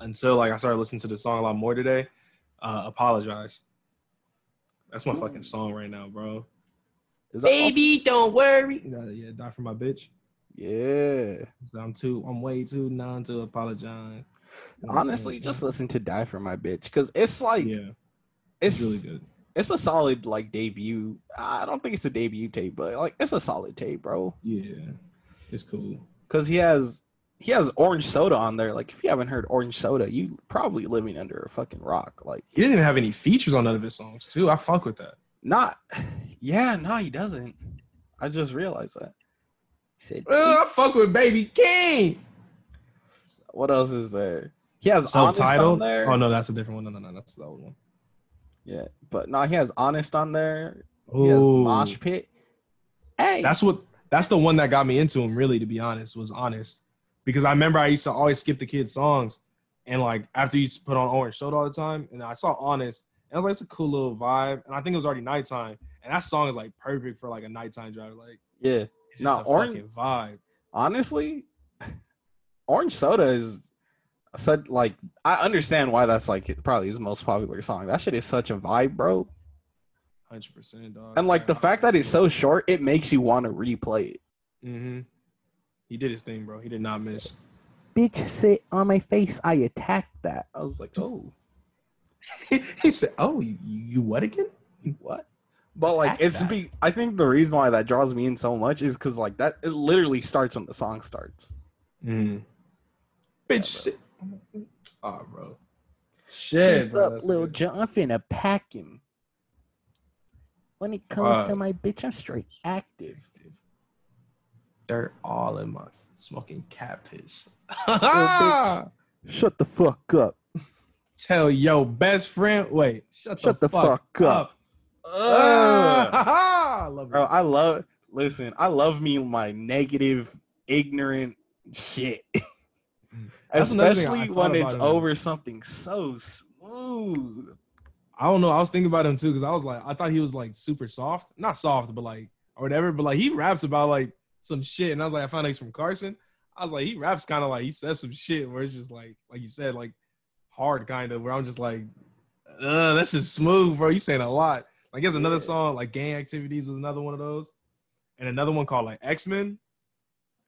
until like I started listening to the song a lot more today. Uh, Apologize. That's my fucking song right now, bro. Is that also- don't worry. Yeah, yeah, die for my bitch. yeah. I'm too. I'm way too non to apologize. Honestly, just listen to "Die for My Bitch" because it's like yeah, it's it's really good. It's a solid like debut. I don't think it's a debut tape, but like it's a solid tape, bro. Yeah, it's cool. Because he has he has Orange Soda on there. Like if you haven't heard Orange Soda, you probably living under a fucking rock. Like He didn't even have any features on none of his songs too. I fuck with that. not, yeah, no, he doesn't. I just realized that. He said, Uh, I fuck with Baby Keem. "What else is there?" He has Honest on there. Oh no, that's a different one. No, no, no, that's the old one. Yeah, but no, he has Honest on there. He has Ooh. Mosh Pit. Hey, That's what. That's the one that got me into him. Really, to be honest, was honest. Because I remember I used to always skip the kids' songs, and like after you put on Orange Soda all the time, and I saw Honest, and I was like, it's a cool little vibe. And I think it was already nighttime, and that song is like perfect for like a nighttime drive. Like yeah. it's just No, a Orange- fucking vibe. honestly, Orange Soda is such like I understand why that's like probably his most popular song. That shit is such a vibe, bro. Hundred percent, dog. And like the fact that it's so short, it makes you want to replay it. Mm-hmm. he did his thing, bro. He did not miss. Bitch, sit on my face. I attacked that. I was like, oh, he said, "Oh, you, you what again?" what? But like, Attack it's be. I think the reason why that draws me in so much is because like that it literally starts when the song starts. Mm. Yeah, Bitch, shit. Oh, bro. Shit, What's bro. up, that's Lil good. John? I'm finna pack him. When it comes to my bitch, I'm straight active. Dirt all in my smoking cat piss. bitch. Shut the fuck up. Tell your best friend. Wait, shut, Shut the, the fuck, fuck up. up. I ah. love Bro. I love listen, I love me my negative, ignorant shit. That's another thing I Especially when it's him. over something so smooth. I don't know. I was thinking about him too because I was like, I thought he was like super soft, not soft, but like or whatever. But like he raps about like some shit, and I was like, I found out he's from Carson. I was like, he raps kind of like he says some shit where it's just like, like you said, like hard kind of. Where I'm just like, uh, that's just smooth, bro. You saying a lot. Like there's another Yeah. song like Gang Activities was another one of those, and another one called like X Men.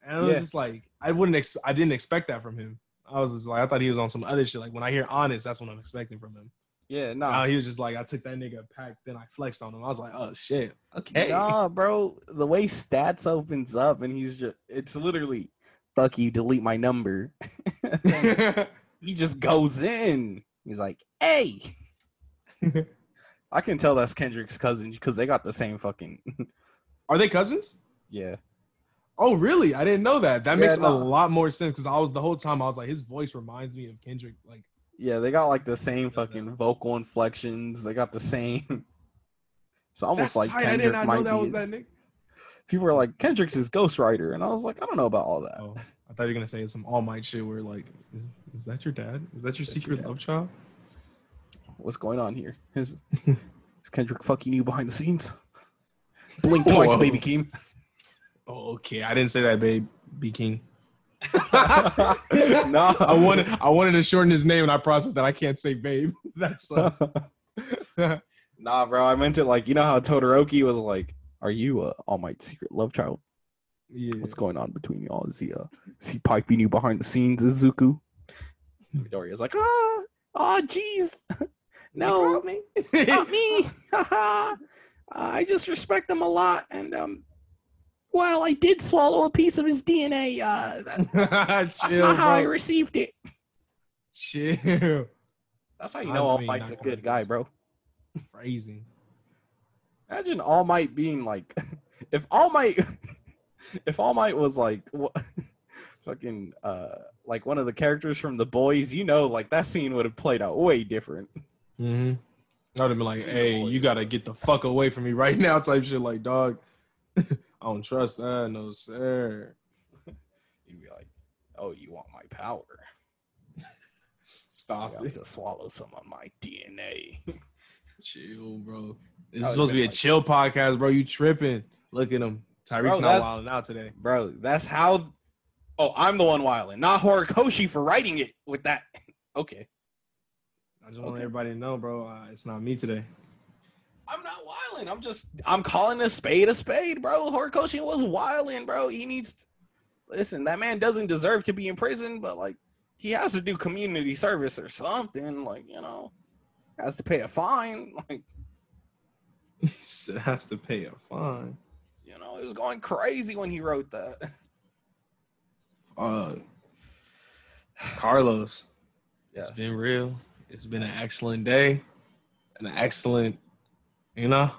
And it was Yeah. just like I wouldn't, ex- I didn't expect that from him. I was just like, I thought he was on some other shit. Like when I hear honest, that's what I'm expecting from him. Yeah, Nah, nah. he was just like, I took that nigga pack, then I flexed on him. I was like, oh shit, okay. Nah, bro. The way stats opens up and he's just it's literally fuck you, delete my number. he just goes in. He's like, hey. I can tell that's Kendrick's cousin because they got the same fucking Are they cousins? yeah. Oh, really? I didn't know that. That Yeah, makes no. a lot more sense because I was the whole time I was like, his voice reminds me of Kendrick. Like, Yeah, they got like the same fucking that- vocal inflections. They got the same. It's almost that's like tight. I Kendrick did not might know that be was his- that nigga. People were like, Kendrick's his ghostwriter, and I was like, I don't know about all that. Oh, I thought you were gonna say some All Might shit where like, is, is that your dad? Is that your That's secret dad. love child? What's going on here? Is, is Kendrick fucking you behind the scenes? Blink twice, baby Keem. Oh, okay. I didn't say that, babe. B King. no, I wanted I wanted to shorten his name and I processed that I can't say babe. That sucks. nah, bro. I meant it like you know how Todoroki was like, "Are you uh, All Might's secret love child? yeah. What's going on between y'all? Is he uh, is he piping you behind the scenes, Izuku?" Midoriya's like, "Ah, oh, jeez, no, me. not me. I just respect them a lot, and um, well, I did swallow a piece of his DNA. Uh, that's Chill, not how I received it. Chill. That's how you I know All mean, Might's a good guy, bro. Phrasing. Imagine All Might being like, if All Might, if All Might was like, wha- fucking, uh, like one of the characters from The Boys, you know, like that scene would have played out way different. Mm-hmm. I would have been like, hey, what you gotta get the fuck away from me right now, type shit. Like, dog, I don't trust that, no sir. You'd be like, oh, you want my power? Stop You it. to swallow some of my DNA. Chill, bro. This is supposed to be a like- chill podcast, bro. You tripping. Look at him. Tyreek's not wilding out today. Bro, that's how. Oh, I'm the one wilding, not Horikoshi for writing it with that. Okay. I just want Okay. everybody to know, bro. Uh, it's not me today. I'm not wilding. I'm just I'm calling a spade a spade, bro. Horikoshi was wilding, bro. He needs listen, that man doesn't deserve to be in prison, but like he has to do community service or something, like, you know, has to pay a fine. Like, He has to pay a fine. you know, it was going crazy when he wrote that. Uh, Carlos. Yes. It's been real. It's been an excellent day, an excellent, you know,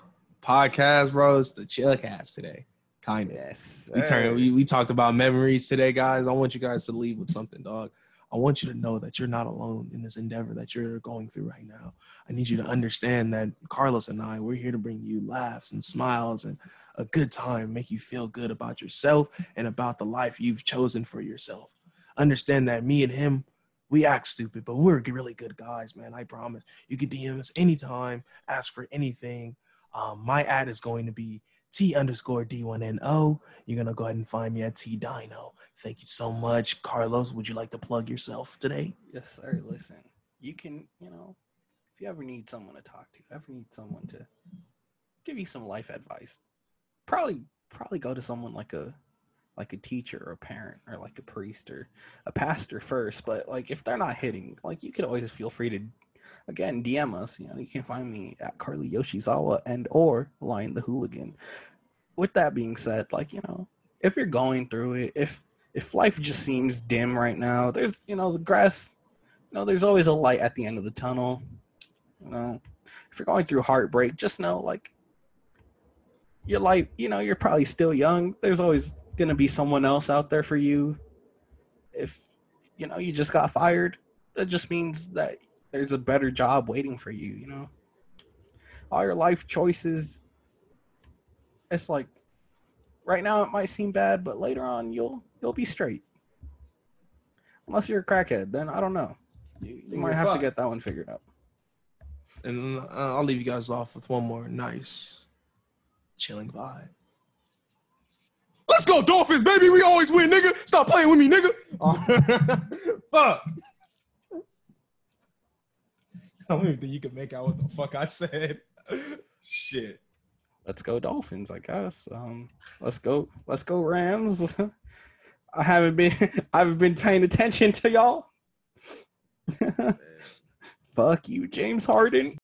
podcast, bro. It's the chillcast today, kind of. Yes. We sir. turned. We, we talked about memories today, guys. I want you guys to leave with something, dog. I want you to know that you're not alone in this endeavor that you're going through right now. I need you to understand that Carlos and I, we're here to bring you laughs and smiles and a good time, make you feel good about yourself and about the life you've chosen for yourself. Understand that me and him, we act stupid, but we're really good guys, man. I promise. You can DM us anytime, ask for anything. Um, my ad is going to be T underscore D1NO. You're going to go ahead and find me at T Dino. Thank you so much. Carlos, would you like to plug yourself today? Yes, sir. Listen, you can, you know, if you ever need someone to talk to, ever need someone to give you some life advice, probably probably go to someone like a like a teacher or a parent or like a priest or a pastor first. But like if they're not hitting, like you could always feel free to again DM us. You know, you can find me at Carly Yoshizawa and or Lion the Hooligan. With that being said, like, you know, if you're going through it, if if life just seems dim right now, there's you know, the grass you know, there's always a light at the end of the tunnel. You know, if you're going through heartbreak, just know like your life, you know, you're probably still young. There's always gonna be someone else out there for you. If you know you just got fired, that just means that there's a better job waiting for you, you know. all your life choices. It's like right now it might seem bad, but later on you'll you'll be straight. Unless you're a crackhead, then I don't know. You, you might have to get that one figured out. And uh, I'll leave you guys off with one more nice, chilling vibe. Let's go, Dolphins, baby. We always win, nigga. Stop playing with me, nigga. fuck. I don't even think you can make out what the fuck I said. Shit. Let's go Dolphins, I guess. Um, let's go, let's go Rams. I haven't been, I haven't been paying attention to y'all. Fuck you, James Harden.